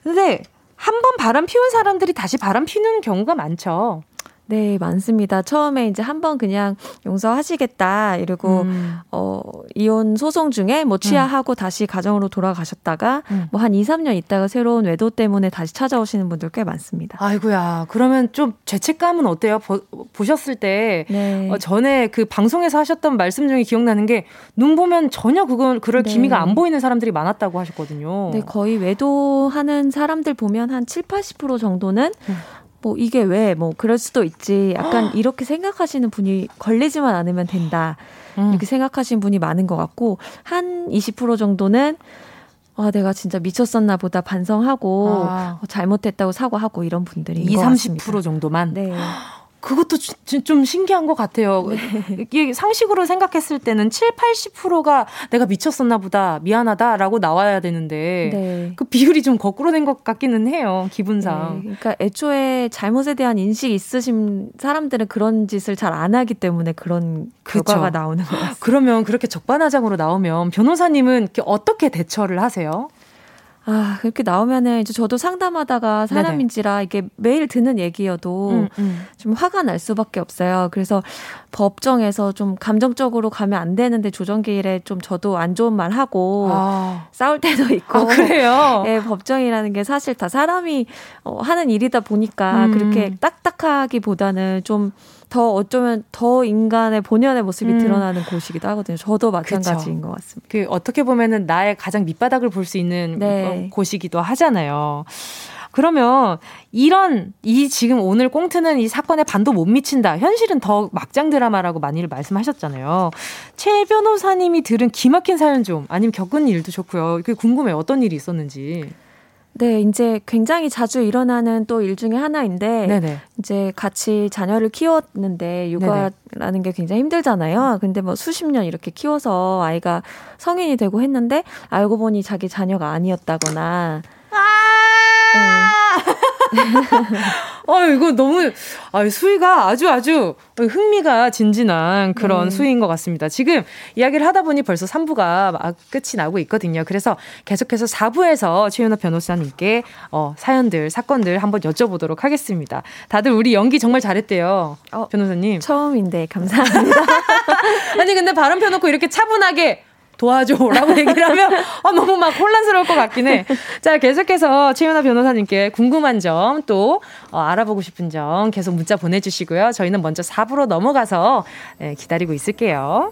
근데 한 번 바람 피운 사람들이 다시 바람 피는 경우가 많죠. 네, 많습니다. 처음에 이제 한번 그냥 용서하시겠다 이러고 음. 어 이혼 소송 중에 뭐 취하하고 음. 다시 가정으로 돌아가셨다가 음. 뭐한 2, 3년 있다가 새로운 외도 때문에 다시 찾아오시는 분들 꽤 많습니다. 아이고야. 그러면 좀 죄책감은 어때요? 보, 보셨을 때 네. 어, 전에 그 방송에서 하셨던 말씀 중에 기억나는 게 눈 보면 전혀 그건 그럴 네. 기미가 안 보이는 사람들이 많았다고 하셨거든요. 네, 거의 외도하는 사람들 보면 한 7, 80% 정도는 음. 뭐 이게 왜 뭐 그럴 수도 있지. 약간 이렇게 생각하시는 분이 걸리지만 않으면 된다. 음. 이렇게 생각하시는 분이 많은 것 같고 한 20% 정도는 아, 내가 진짜 미쳤었나 보다 반성하고 아. 어, 잘못했다고 사과하고 이런 분들이 2, 30% 정도만. 네. 그것도 주, 좀 신기한 것 같아요. 네. 이게 상식으로 생각했을 때는 7, 80%가 내가 미쳤었나 보다, 미안하다라고 나와야 되는데, 네. 그 비율이 좀 거꾸로 된 것 같기는 해요, 기분상. 네. 그러니까 애초에 잘못에 대한 인식이 있으신 사람들은 그런 짓을 잘 안 하기 때문에 그런 결과가. 나오는 거예요. 그러면 그렇게 적반하장으로 나오면 변호사님은 어떻게 대처를 하세요? 아, 그렇게 나오면은 이제 저도 상담하다가 사람인지라 이게 매일 듣는 얘기여도 음, 음. 좀 화가 날 수밖에 없어요. 그래서 법정에서 좀 감정적으로 가면 안 되는데 조정기일에 좀 저도 안 좋은 말 하고 아. 싸울 때도 있고. 아, 그래요? 예, 법정이라는 게 사실 다 사람이 어, 하는 일이다 보니까 음. 그렇게 딱딱하기보다는 좀 더 어쩌면 더 인간의 본연의 모습이 음. 드러나는 곳이기도 하거든요. 저도 마찬가지인 그쵸. 것 같습니다. 그 어떻게 보면은 나의 가장 밑바닥을 볼 수 있는 네. 곳이기도 하잖아요. 그러면 이런 이 지금 오늘 꽁트는 이 사건에 반도 못 미친다. 현실은 더 막장 드라마라고 많이 말씀하셨잖아요. 최 변호사님이 들은 기막힌 사연 좀 아니면 겪은 일도 좋고요. 그 궁금해요. 어떤 일이 있었는지. 네, 이제 굉장히 자주 일어나는 또 일 중에 하나인데 네네. 이제 같이 자녀를 키웠는데 육아라는 네네. 게 굉장히 힘들잖아요. 근데 뭐 수십 년 이렇게 키워서 아이가 성인이 되고 했는데 알고 보니 자기 자녀가 아니었다거나 아~ 네. 어, 이거 너무, 아, 수위가 아주 아주 흥미가 진진한 그런 네. 수위인 것 같습니다. 지금 이야기를 하다 보니 벌써 3부가 막 끝이 나고 있거든요. 그래서 계속해서 4부에서 최윤아 변호사님께 어, 사연들, 사건들 한번 여쭤보도록 하겠습니다. 다들 우리 연기 정말 잘했대요. 어, 변호사님. 처음인데, 감사합니다. 아니, 근데 바람 펴놓고 이렇게 차분하게 도와줘라고 얘기를 하면 아, 너무 막 혼란스러울 것 같긴 해. 자, 계속해서 최윤아 변호사님께 궁금한 점 또 어, 알아보고 싶은 점 계속 문자 보내주시고요. 저희는 먼저 4부로 넘어가서 네, 기다리고 있을게요.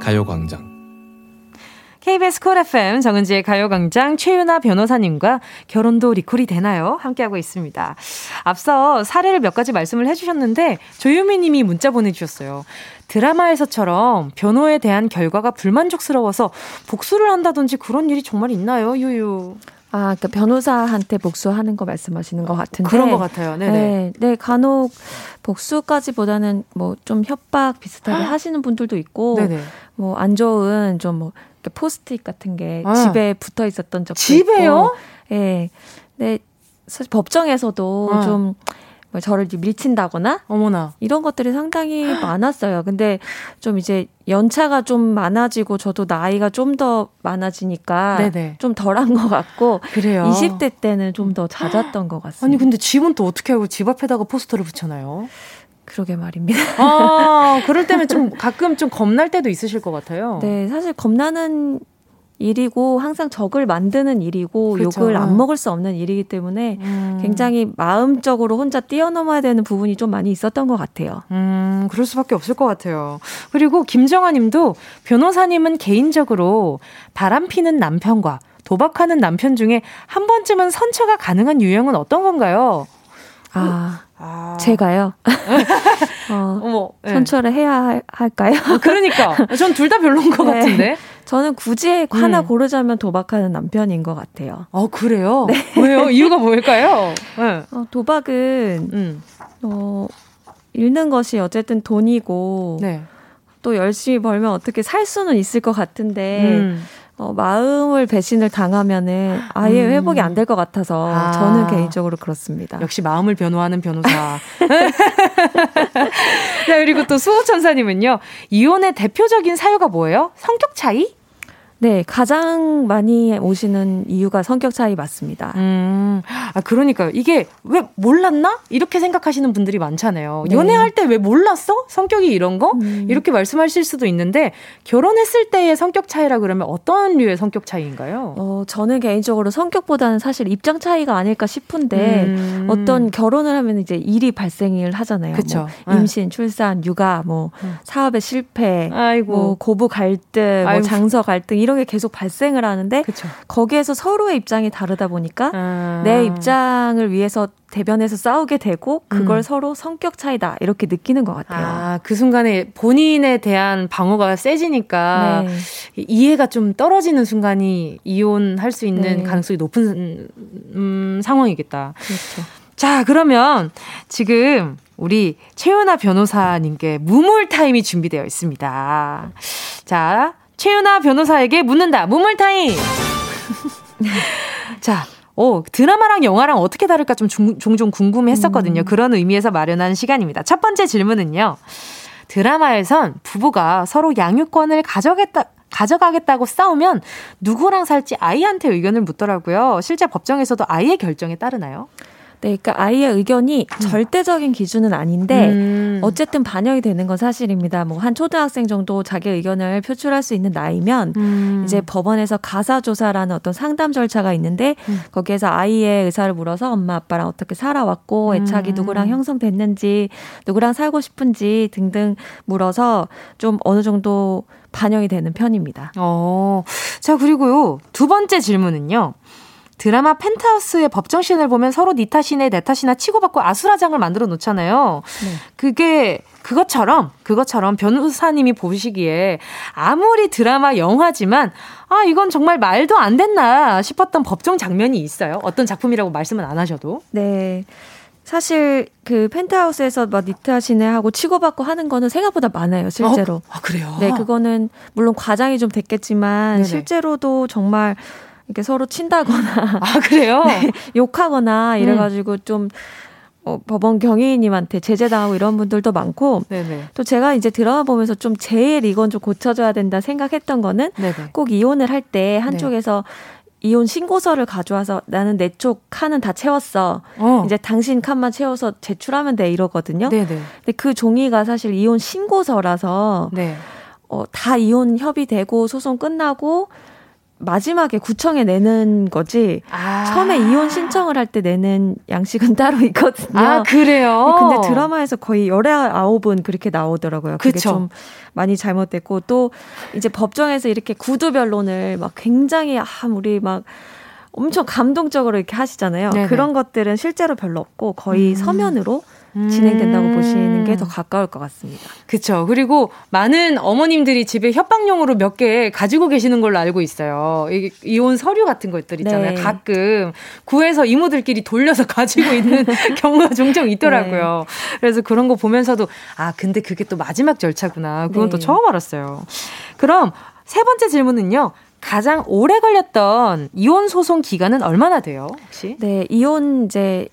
가요광장 KBS 콜 FM 정은지의 가요광장 최윤아 변호사님과 결혼도 리콜이 되나요? 함께하고 있습니다. 앞서 사례를 몇 가지 말씀을 해주셨는데 조유미 님이 문자 보내주셨어요. 드라마에서처럼 변호에 대한 결과가 불만족스러워서 복수를 한다든지 그런 일이 정말 있나요? 유유. 아, 그러니까 변호사한테 복수하는 거 말씀하시는 것 같은데. 그런 것 같아요. 네네. 네, 네, 간혹 복수까지보다는 뭐 좀 협박 비슷하게 하시는 분들도 있고, 뭐 안 좋은 좀뭐 포스트잇 같은 게 아. 집에 붙어 있었던 적도 집에요? 예. 네. 네. 사실 법정에서도 아. 좀뭐 저를 밀친다거나 어머나 이런 것들이 상당히 많았어요. 근데 좀 이제 연차가 좀 많아지고 저도 나이가 좀 더 많아지니까 네네. 좀 덜한 것 같고 그래요. 20대 때는 좀 더 잦았던 것 같습니다. 아니 근데 집은 또 어떻게 하고 집 앞에다가 포스터를 붙여놔요? 그러게 말입니다. 아, 그럴 때면 좀 가끔 좀 겁날 때도 있으실 것 같아요. 네, 사실 겁나는 일이고 항상 적을 만드는 일이고 그렇죠. 욕을 안 먹을 수 없는 일이기 때문에 음. 굉장히 마음적으로 혼자 뛰어넘어야 되는 부분이 좀 많이 있었던 것 같아요. 음, 그럴 수밖에 없을 것 같아요. 그리고 김정아 님도 변호사님은 개인적으로 바람 피는 남편과 도박하는 남편 중에 한 번쯤은 선처가 가능한 유형은 어떤 건가요? 아, 아. 제가요? 어, 어머, 네. 선처를 해야 할까요? 아, 그러니까. 전 둘 다 별로인 것 네. 같은데. 저는 굳이 하나 음. 고르자면 도박하는 남편인 것 같아요. 어, 그래요? 네. 왜요? 이유가 뭘까요? 네. 어, 도박은, 음. 어, 잃는 것이 어쨌든 돈이고, 네. 또 열심히 벌면 어떻게 살 수는 있을 것 같은데, 음. 어, 마음을 배신을 당하면은 아예 음. 회복이 안 될 것 같아서 아. 저는 개인적으로 그렇습니다. 역시 마음을 변호하는 변호사. 자, 그리고 또 수호천사님은요. 이혼의 대표적인 사유가 뭐예요? 성격 차이? 네, 가장 많이 오시는 이유가 성격 차이 맞습니다. 음, 아, 그러니까요. 이게 왜 몰랐나? 이렇게 생각하시는 분들이 많잖아요. 네. 연애할 때 왜 몰랐어? 성격이 이런 거? 음. 이렇게 말씀하실 수도 있는데, 결혼했을 때의 성격 차이라 그러면 어떤 류의 성격 차이인가요? 어, 저는 개인적으로 성격보다는 사실 입장 차이가 아닐까 싶은데, 음. 어떤 결혼을 하면 이제 일이 발생을 하잖아요. 그쵸. 뭐 임신, 출산, 육아, 뭐, 음. 사업의 실패, 아이고. 뭐, 고부 갈등, 뭐 장서 갈등, 이런 게 계속 발생을 하는데 그쵸. 거기에서 서로의 입장이 다르다 보니까 아. 내 입장을 위해서 대변해서 싸우게 되고 그걸 음. 서로 성격 차이다 이렇게 느끼는 것 같아요. 아, 그 순간에 본인에 대한 방어가 세지니까 네. 이해가 좀 떨어지는 순간이 이혼할 수 있는 네. 가능성이 높은 음, 상황이겠다. 그렇죠. 자, 그러면 지금 우리 최윤아 변호사님께 무물 타임이 준비되어 있습니다. 자, 최윤아 변호사에게 묻는다. 무물타임! 자, 오, 드라마랑 영화랑 어떻게 다를까 좀 중, 종종 궁금해 했었거든요. 음. 그런 의미에서 마련한 시간입니다. 첫 번째 질문은요. 드라마에선 부부가 서로 양육권을 가져겠다, 가져가겠다고 싸우면 누구랑 살지 아이한테 의견을 묻더라고요. 실제 법정에서도 아이의 결정에 따르나요? 네, 그러니까 아이의 의견이 음. 절대적인 기준은 아닌데 음. 어쨌든 반영이 되는 건 사실입니다. 뭐 한 초등학생 정도 자기 의견을 표출할 수 있는 나이면 음. 이제 법원에서 가사 조사라는 어떤 상담 절차가 있는데 음. 거기에서 아이의 의사를 물어서 엄마 아빠랑 어떻게 살아왔고 애착이 누구랑 음. 형성됐는지 누구랑 살고 싶은지 등등 물어서 좀 어느 정도 반영이 되는 편입니다. 어. 자, 그리고요. 두 번째 질문은요. 드라마 펜트하우스의 법정씬을 보면 서로 니 탓이네 내 탓이나 치고받고 아수라장을 만들어 놓잖아요. 네. 그게 그것처럼 그것처럼 변호사님이 보시기에 아무리 드라마 영화지만 아 이건 정말 말도 안 됐나 싶었던 법정 장면이 있어요. 어떤 작품이라고 말씀은 안 하셔도. 네. 사실 그 펜트하우스에서 막 니트하시네 하고 치고받고 하는 거는 생각보다 많아요, 실제로. 어? 아, 그래요? 네, 그거는 물론 과장이 좀 됐겠지만 네네. 실제로도 정말 이렇게 서로 친다거나 아 그래요? 네, 욕하거나 이래가지고 음. 좀 어, 법원 경위님한테 제재당하고 이런 분들도 많고 네네. 또 제가 이제 드라마 보면서 좀 제일 이건 좀 고쳐줘야 된다 생각했던 거는 네네. 꼭 이혼을 할 때 한쪽에서 네. 이혼 신고서를 가져와서 나는 내 쪽 칸은 다 채웠어. 어. 이제 당신 칸만 채워서 제출하면 돼 이러거든요. 네네. 근데 그 종이가 사실 이혼 신고서라서 네. 어, 다 이혼 협의되고 소송 끝나고 마지막에 구청에 내는 거지 아. 처음에 이혼 신청을 할 때 내는 양식은 따로 있거든요. 아 그래요? 근데 드라마에서 거의 열아홉은 그렇게 나오더라고요. 그게 그쵸. 좀 많이 잘못됐고 또 이제 법정에서 이렇게 구두 변론을 막 굉장히 아 우리 막 엄청 감동적으로 이렇게 하시잖아요. 네네. 그런 것들은 실제로 별로 없고 거의 음. 서면으로 진행된다고 음. 보시는 게 더 가까울 것 같습니다. 그렇죠. 그리고 많은 어머님들이 집에 협박용으로 몇 개 가지고 계시는 걸로 알고 있어요. 이, 이혼 서류 같은 것들 있잖아요. 네. 가끔 구해서 이모들끼리 돌려서 가지고 있는 경우가 종종 있더라고요. 네. 그래서 그런 거 보면서도 아 근데 그게 또 마지막 절차구나. 그건 네. 또 처음 알았어요. 그럼 세 번째 질문은요. 가장 오래 걸렸던 이혼 소송 기간은 얼마나 돼요, 혹시? 네, 이혼 이제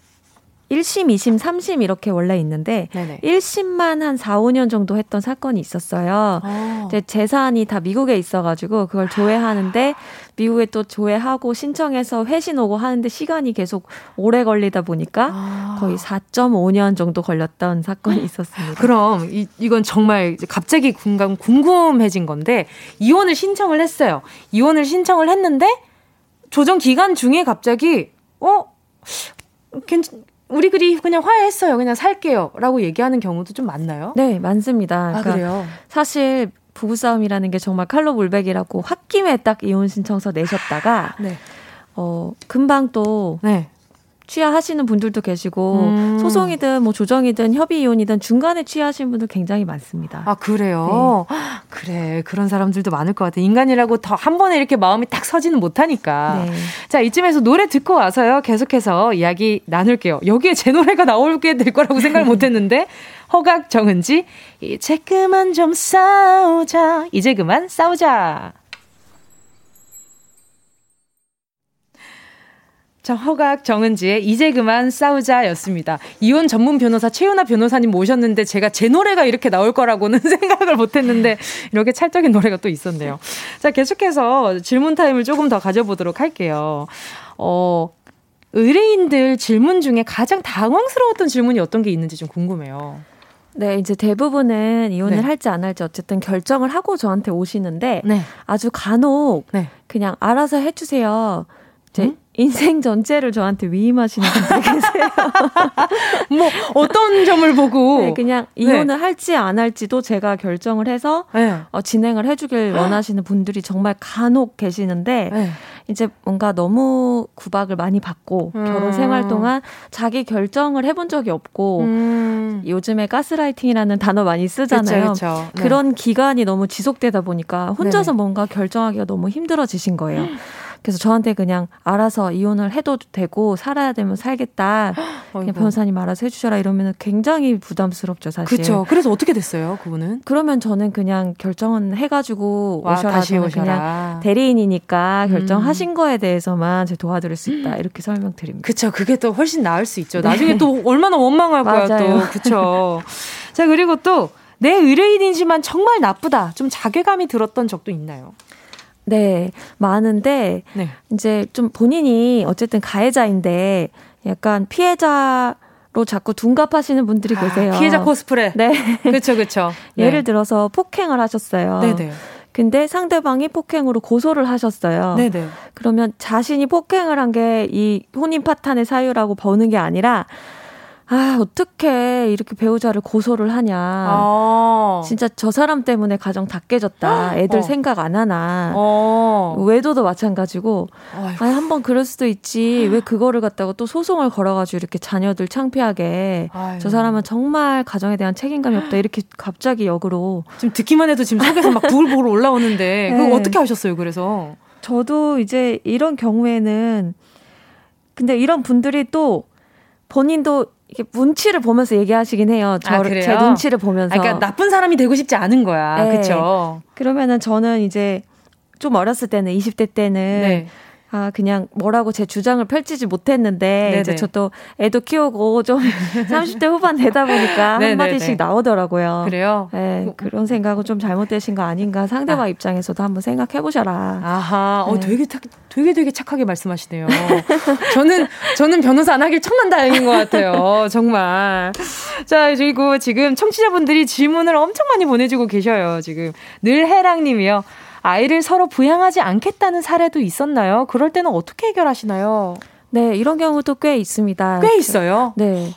1심, 2심, 3심 이렇게 원래 있는데 네네. 1심만 한 4, 5년 정도 했던 사건이 있었어요. 어. 이제 재산이 다 미국에 있어가지고 그걸 조회하는데 미국에 또 조회하고 신청해서 회신 오고 하는데 시간이 계속 오래 걸리다 보니까 아. 거의 4.5년 정도 걸렸던 사건이 있었습니다. 그럼 이, 이건 정말 갑자기 궁금, 궁금해진 건데 이혼을 신청을 했어요. 이혼을 신청을 했는데 조정 기간 중에 갑자기 어 괜찮 우리 그리 그냥 화해했어요. 그냥 살게요. 라고 얘기하는 경우도 좀 많나요? 네, 많습니다. 아, 그러니까 그래요? 사실 부부싸움이라는 게 정말 칼로 물백이라고 홧김에 딱 이혼 신청서 내셨다가 네. 어 금방 또 네. 취하하시는 분들도 계시고 음. 소송이든 뭐 조정이든 협의 이혼이든 중간에 취하신 분들 굉장히 많습니다. 아 그래요? 네. 그래 그런 사람들도 많을 것 같아. 인간이라고 더 한 번에 이렇게 마음이 딱 서지는 못하니까. 네. 자 이쯤에서 노래 듣고 와서요 계속해서 이야기 나눌게요. 여기에 제 노래가 나오게 될 거라고 생각을 못했는데 허각 정은지 이제 그만 좀 싸우자 이제 그만 싸우자. 자, 허각 정은지의 이제 그만 싸우자였습니다. 이혼 전문 변호사 최윤아 변호사님 모셨는데 제가 제 노래가 이렇게 나올 거라고는 생각을 못 했는데 이렇게 찰떡인 노래가 또 있었네요. 자, 계속해서 질문 타임을 조금 더 가져보도록 할게요. 어, 의뢰인들 질문 중에 가장 당황스러웠던 질문이 어떤 게 있는지 좀 궁금해요. 네, 이제 대부분은 이혼을 네. 할지 안 할지 어쨌든 결정을 하고 저한테 오시는데 네. 아주 간혹 네. 그냥 알아서 해주세요. 이제 음? 인생 전체를 저한테 위임하시는 분들 계세요. 뭐 어떤 점을 보고 네, 그냥 이혼을 네. 할지 안 할지도 제가 결정을 해서 네. 어, 진행을 해주길 원하시는 분들이 정말 간혹 계시는데 네. 이제 뭔가 너무 구박을 많이 받고 음. 결혼 생활 동안 자기 결정을 해본 적이 없고 음. 요즘에 가스라이팅이라는 단어 많이 쓰잖아요. 그쵸, 그쵸. 네. 그런 기간이 너무 지속되다 보니까 혼자서 네 뭔가 결정하기가 너무 힘들어지신 거예요. 그래서 저한테 그냥 알아서 이혼을 해도 되고 살아야 되면 살겠다. 그냥 변호사님 알아서 해주셔라 이러면 굉장히 부담스럽죠 사실. 그렇죠. 그래서 어떻게 됐어요 그분은? 그러면 저는 그냥 결정은 해가지고 와, 오셔라. 다시 오셔라. 그냥 대리인이니까 결정하신 음. 거에 대해서만 제 도와드릴 수 있다 이렇게 설명드립니다. 그렇죠. 그게 또 훨씬 나을 수 있죠. 네. 나중에 또 얼마나 원망할 거야 또. 그렇죠. 자 그리고 또 내 의뢰인이지만 정말 나쁘다. 좀 자괴감이 들었던 적도 있나요? 네, 많은데 네. 이제 좀 본인이 어쨌든 가해자인데 약간 피해자 로 자꾸 둔갑하시는 분들이 아, 계세요. 피해자 코스프레. 네, 그렇죠, 그렇죠. 예를 들어서 폭행을 하셨어요. 네, 네. 근데 상대방이 폭행으로 고소를 하셨어요. 네네. 네. 그러면 자신이 폭행을 한 게 이 혼인 파탄의 사유라고 보는 게 아니라 아, 어떻게 이렇게 배우자를 고소를 하냐. 아. 진짜 저 사람 때문에 가정 다 깨졌다. 애들 어. 생각 안 하나. 어. 외도도 마찬가지고. 아, 한번 그럴 수도 있지. 왜 그거를 갖다가 또 소송을 걸어가지고 이렇게 자녀들 창피하게. 아이고. 저 사람은 정말 가정에 대한 책임감이 없다. 이렇게 갑자기 역으로. 지금 듣기만 해도 지금 속에서 막 부글부글 올라오는데. 네. 그거 어떻게 하셨어요, 그래서? 저도 이제 이런 경우에는 근데 이런 분들이 또 본인도 이게 눈치를 보면서 얘기하시긴 해요. 저, 아, 제 눈치를 보면서. 아, 그러니까 나쁜 사람이 되고 싶지 않은 거야. 네. 그렇죠. 그러면은 저는 이제 좀 어렸을 때는 20대 때는 네. 아, 그냥 뭐라고 제 주장을 펼치지 못했는데, 네네. 이제 저도 애도 키우고 좀 30대 후반 되다 보니까 한마디씩 나오더라고요. 그래요? 네, 그런 생각은 좀 잘못되신 거 아닌가 상대방 아. 입장에서도 한번 생각해 보셔라. 아하, 어, 네. 어, 되게, 되게 되게 착하게 말씀하시네요. 저는, 저는 변호사 안 하길 천만 다행인 것 같아요. 정말. 자, 그리고 지금 청취자분들이 질문을 엄청 많이 보내주고 계셔요. 지금. 늘 해랑님이요. 아이를 서로 부양하지 않겠다는 사례도 있었나요? 그럴 때는 어떻게 해결하시나요? 네, 이런 경우도 꽤 있습니다. 꽤 있어요? 네.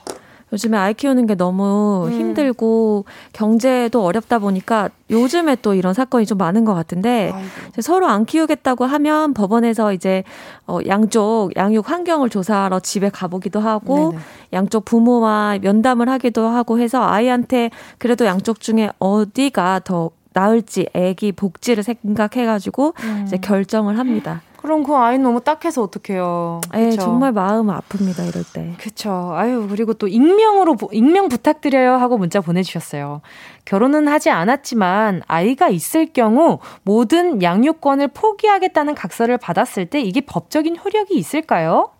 요즘에 아이 키우는 게 너무 음. 힘들고 경제도 어렵다 보니까 요즘에 또 이런 사건이 좀 많은 것 같은데 서로 안 키우겠다고 하면 법원에서 이제 어 양쪽 양육 환경을 조사하러 집에 가보기도 하고 네네. 양쪽 부모와 면담을 하기도 하고 해서 아이한테 그래도 양쪽 중에 어디가 더 나을지 애기 복지를 생각해가지고 음. 이제 결정을 합니다. 그럼 그 아이 너무 딱해서 어떡해요. 예, 정말 마음 아픕니다, 이럴 때. 그쵸. 아유, 그리고 또 익명으로, 익명 부탁드려요 하고 문자 보내주셨어요. 결혼은 하지 않았지만 아이가 있을 경우 모든 양육권을 포기하겠다는 각서를 받았을 때 이게 법적인 효력이 있을까요?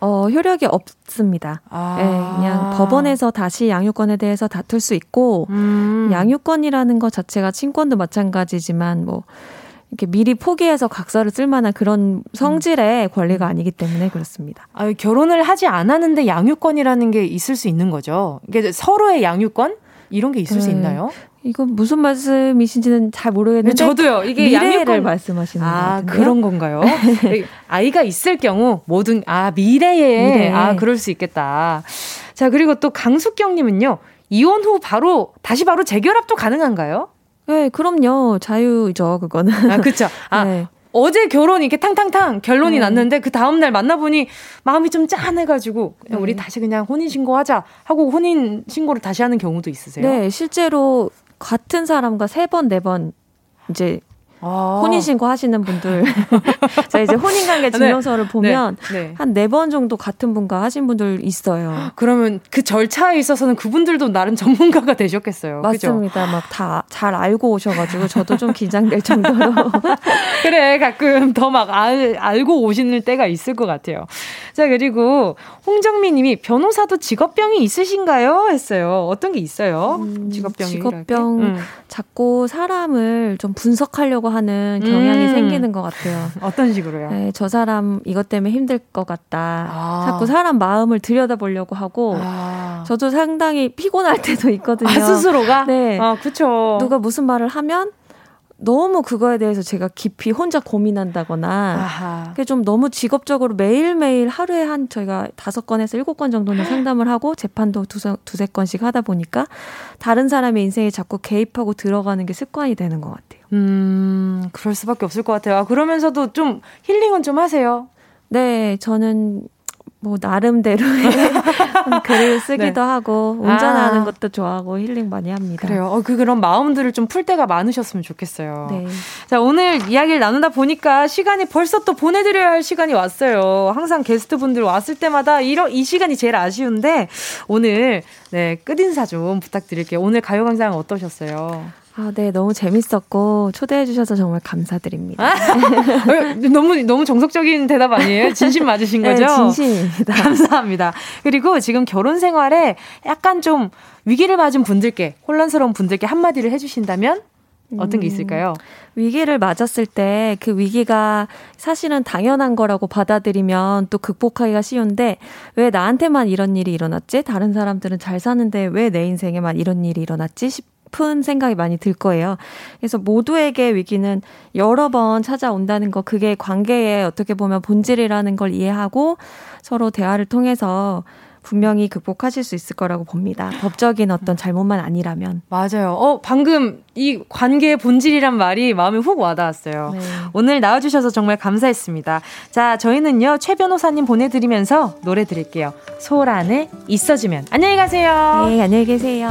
어, 효력이 없습니다. 아. 네, 그냥 법원에서 다시 양육권에 대해서 다툴 수 있고, 음. 양육권이라는 것 자체가 친권도 마찬가지지만, 뭐, 이렇게 미리 포기해서 각서를 쓸 만한 그런 성질의 음. 권리가 아니기 때문에 그렇습니다. 아, 결혼을 하지 않았는데 양육권이라는 게 있을 수 있는 거죠. 이게 서로의 양육권? 이런 게 있을 네. 수 있나요? 이건 무슨 말씀이신지는 잘 모르겠는데 네, 저도요. 이게 양육을 말씀하시는 아 그런 건가요? 네, 아이가 있을 경우 모든 아 미래에 미래. 아 그럴 수 있겠다. 자 그리고 또 강숙경님은요 이혼 후 바로 다시 바로 재결합도 가능한가요? 네, 그럼요. 자유죠, 그거는. 아, 그쵸. 아, 네. 어제 결혼 이렇게 탕탕탕 결론이 네. 났는데 그 다음 날 만나 보니 마음이 좀 짠해가지고 그냥 네. 우리 다시 그냥 혼인 신고하자 하고 혼인 신고를 다시 하는 경우도 있으세요? 네, 실제로 같은 사람과 세 번, 네 번 이제 아. 혼인신고 하시는 분들. 자, 이제 혼인관계 네. 증명서를 네. 보면 네. 네. 한네 번 정도 같은 분과 하신 분들 있어요. 그러면 그 절차에 있어서는 그분들도 나름 전문가가 되셨겠어요. 맞습니다. 막 다 잘 알고 오셔가지고 저도 좀 긴장될 정도로. 그래, 가끔 더 막 알고 오시는 때가 있을 것 같아요. 자, 그리고 홍정미 님이 변호사도 직업병이 있으신가요? 했어요. 어떤 게 있어요? 음, 직업병이. 직업병, 음. 자꾸 사람을 좀 분석하려고 하는 경향이 음. 생기는 것 같아요. 어떤 식으로요? 네, 저 사람 이것 때문에 힘들 것 같다. 아. 자꾸 사람 마음을 들여다보려고 하고, 아. 저도 상당히 피곤할 때도 있거든요. 아, 스스로가? 네. 아, 그쵸. 누가 무슨 말을 하면 너무 그거에 대해서 제가 깊이 혼자 고민한다거나 그게 좀 너무 직업적으로 매일매일 하루에 한 저희가 다섯 건에서 일곱 건 정도는 상담을 하고 재판도 두세, 두세 건씩 하다 보니까 다른 사람의 인생에 자꾸 개입하고 들어가는 게 습관이 되는 것 같아요. 음, 그럴 수밖에 없을 것 같아요. 아, 그러면서도 좀 힐링은 좀 하세요? 네, 저는 뭐 나름대로의 글을 쓰기도 네. 하고 운전하는 아. 것도 좋아하고 힐링 많이 합니다. 그래요. 어, 그 그런 마음들을 좀 풀 때가 많으셨으면 좋겠어요. 네. 자 오늘 이야기를 나누다 보니까 시간이 벌써 또 보내드려야 할 시간이 왔어요. 항상 게스트분들 왔을 때마다 이런 이 시간이 제일 아쉬운데 오늘 네 끝인사 좀 부탁드릴게요. 오늘 가요광장 어떠셨어요? 아, 네, 너무 재밌었고 초대해 주셔서 정말 감사드립니다. 아, 너무 너무 정석적인 대답 아니에요? 진심 맞으신 네, 거죠? 네, 진심입니다. 감사합니다. 그리고 지금 결혼 생활에 약간 좀 위기를 맞은 분들께 혼란스러운 분들께 한마디를 해주신다면 어떤 게 음, 있을까요? 음, 위기를 맞았을 때 그 위기가 사실은 당연한 거라고 받아들이면 또 극복하기가 쉬운데 왜 나한테만 이런 일이 일어났지? 다른 사람들은 잘 사는데 왜 내 인생에만 이런 일이 일어났지? 싶 은 생각이 많이 들 거예요. 그래서 모두에게 위기는 여러 번 찾아온다는 거, 그게 관계의 어떻게 보면 본질이라는 걸 이해하고 서로 대화를 통해서 분명히 극복하실 수 있을 거라고 봅니다. 법적인 어떤 잘못만 아니라면. 맞아요. 어, 방금 이 관계의 본질이란 말이 마음에 훅 와닿았어요. 네. 오늘 나와주셔서 정말 감사했습니다. 자, 저희는요, 최 변호사님 보내드리면서 노래 드릴게요. 소란에 있어주면. 안녕히 가세요. 네, 안녕히 계세요.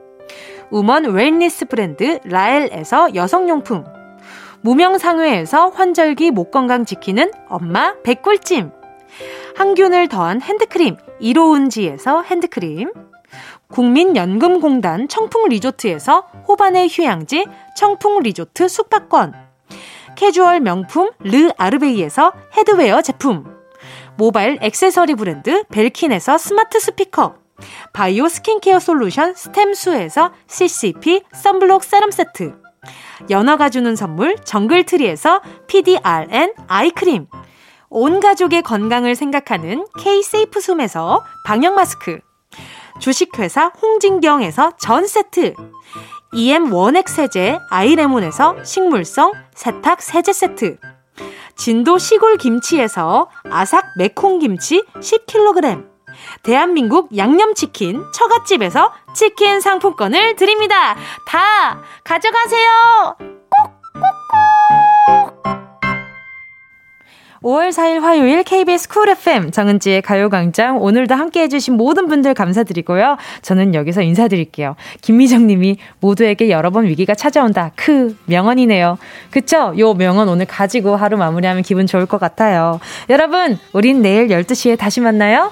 woman wellness 브랜드 라엘에서 여성용품. 무명상회에서 환절기 목 건강 지키는 엄마 백골찜. 항균을 더한 핸드크림 이로운지에서 핸드크림. 국민연금공단 청풍리조트에서 호반의 휴양지 청풍리조트 숙박권. 캐주얼 명품 르 아르베이에서 headwear 제품. 모바일 액세서리 브랜드 벨킨에서 스마트 스피커 바이오 스킨케어 솔루션 스템수에서 CCP 썬블록 세럼 세트. 연어가 주는 선물 정글트리에서 PDRN 아이크림. 온 가족의 건강을 생각하는 K-세이프 숨에서 방역 마스크. 주식회사 홍진경에서 전 세트. EM 원액 세제 아이레몬에서 식물성 세탁 세제 세트. 진도 시골 김치에서 아삭 매콩 김치 10kg 대한민국 양념치킨 처갓집에서 치킨 상품권을 드립니다. 다 가져가세요. 꼭꼭꼭. 5월 4일 화요일 KBS 쿨 FM 정은지의 가요광장 오늘도 함께 해주신 모든 분들 감사드리고요. 저는 여기서 인사드릴게요. 김미정 님이 모두에게 여러 번 위기가 찾아온다. 크 명언이네요. 그쵸? 요 명언 오늘 가지고 하루 마무리하면 기분 좋을 것 같아요. 여러분 우린 내일 12시에 다시 만나요.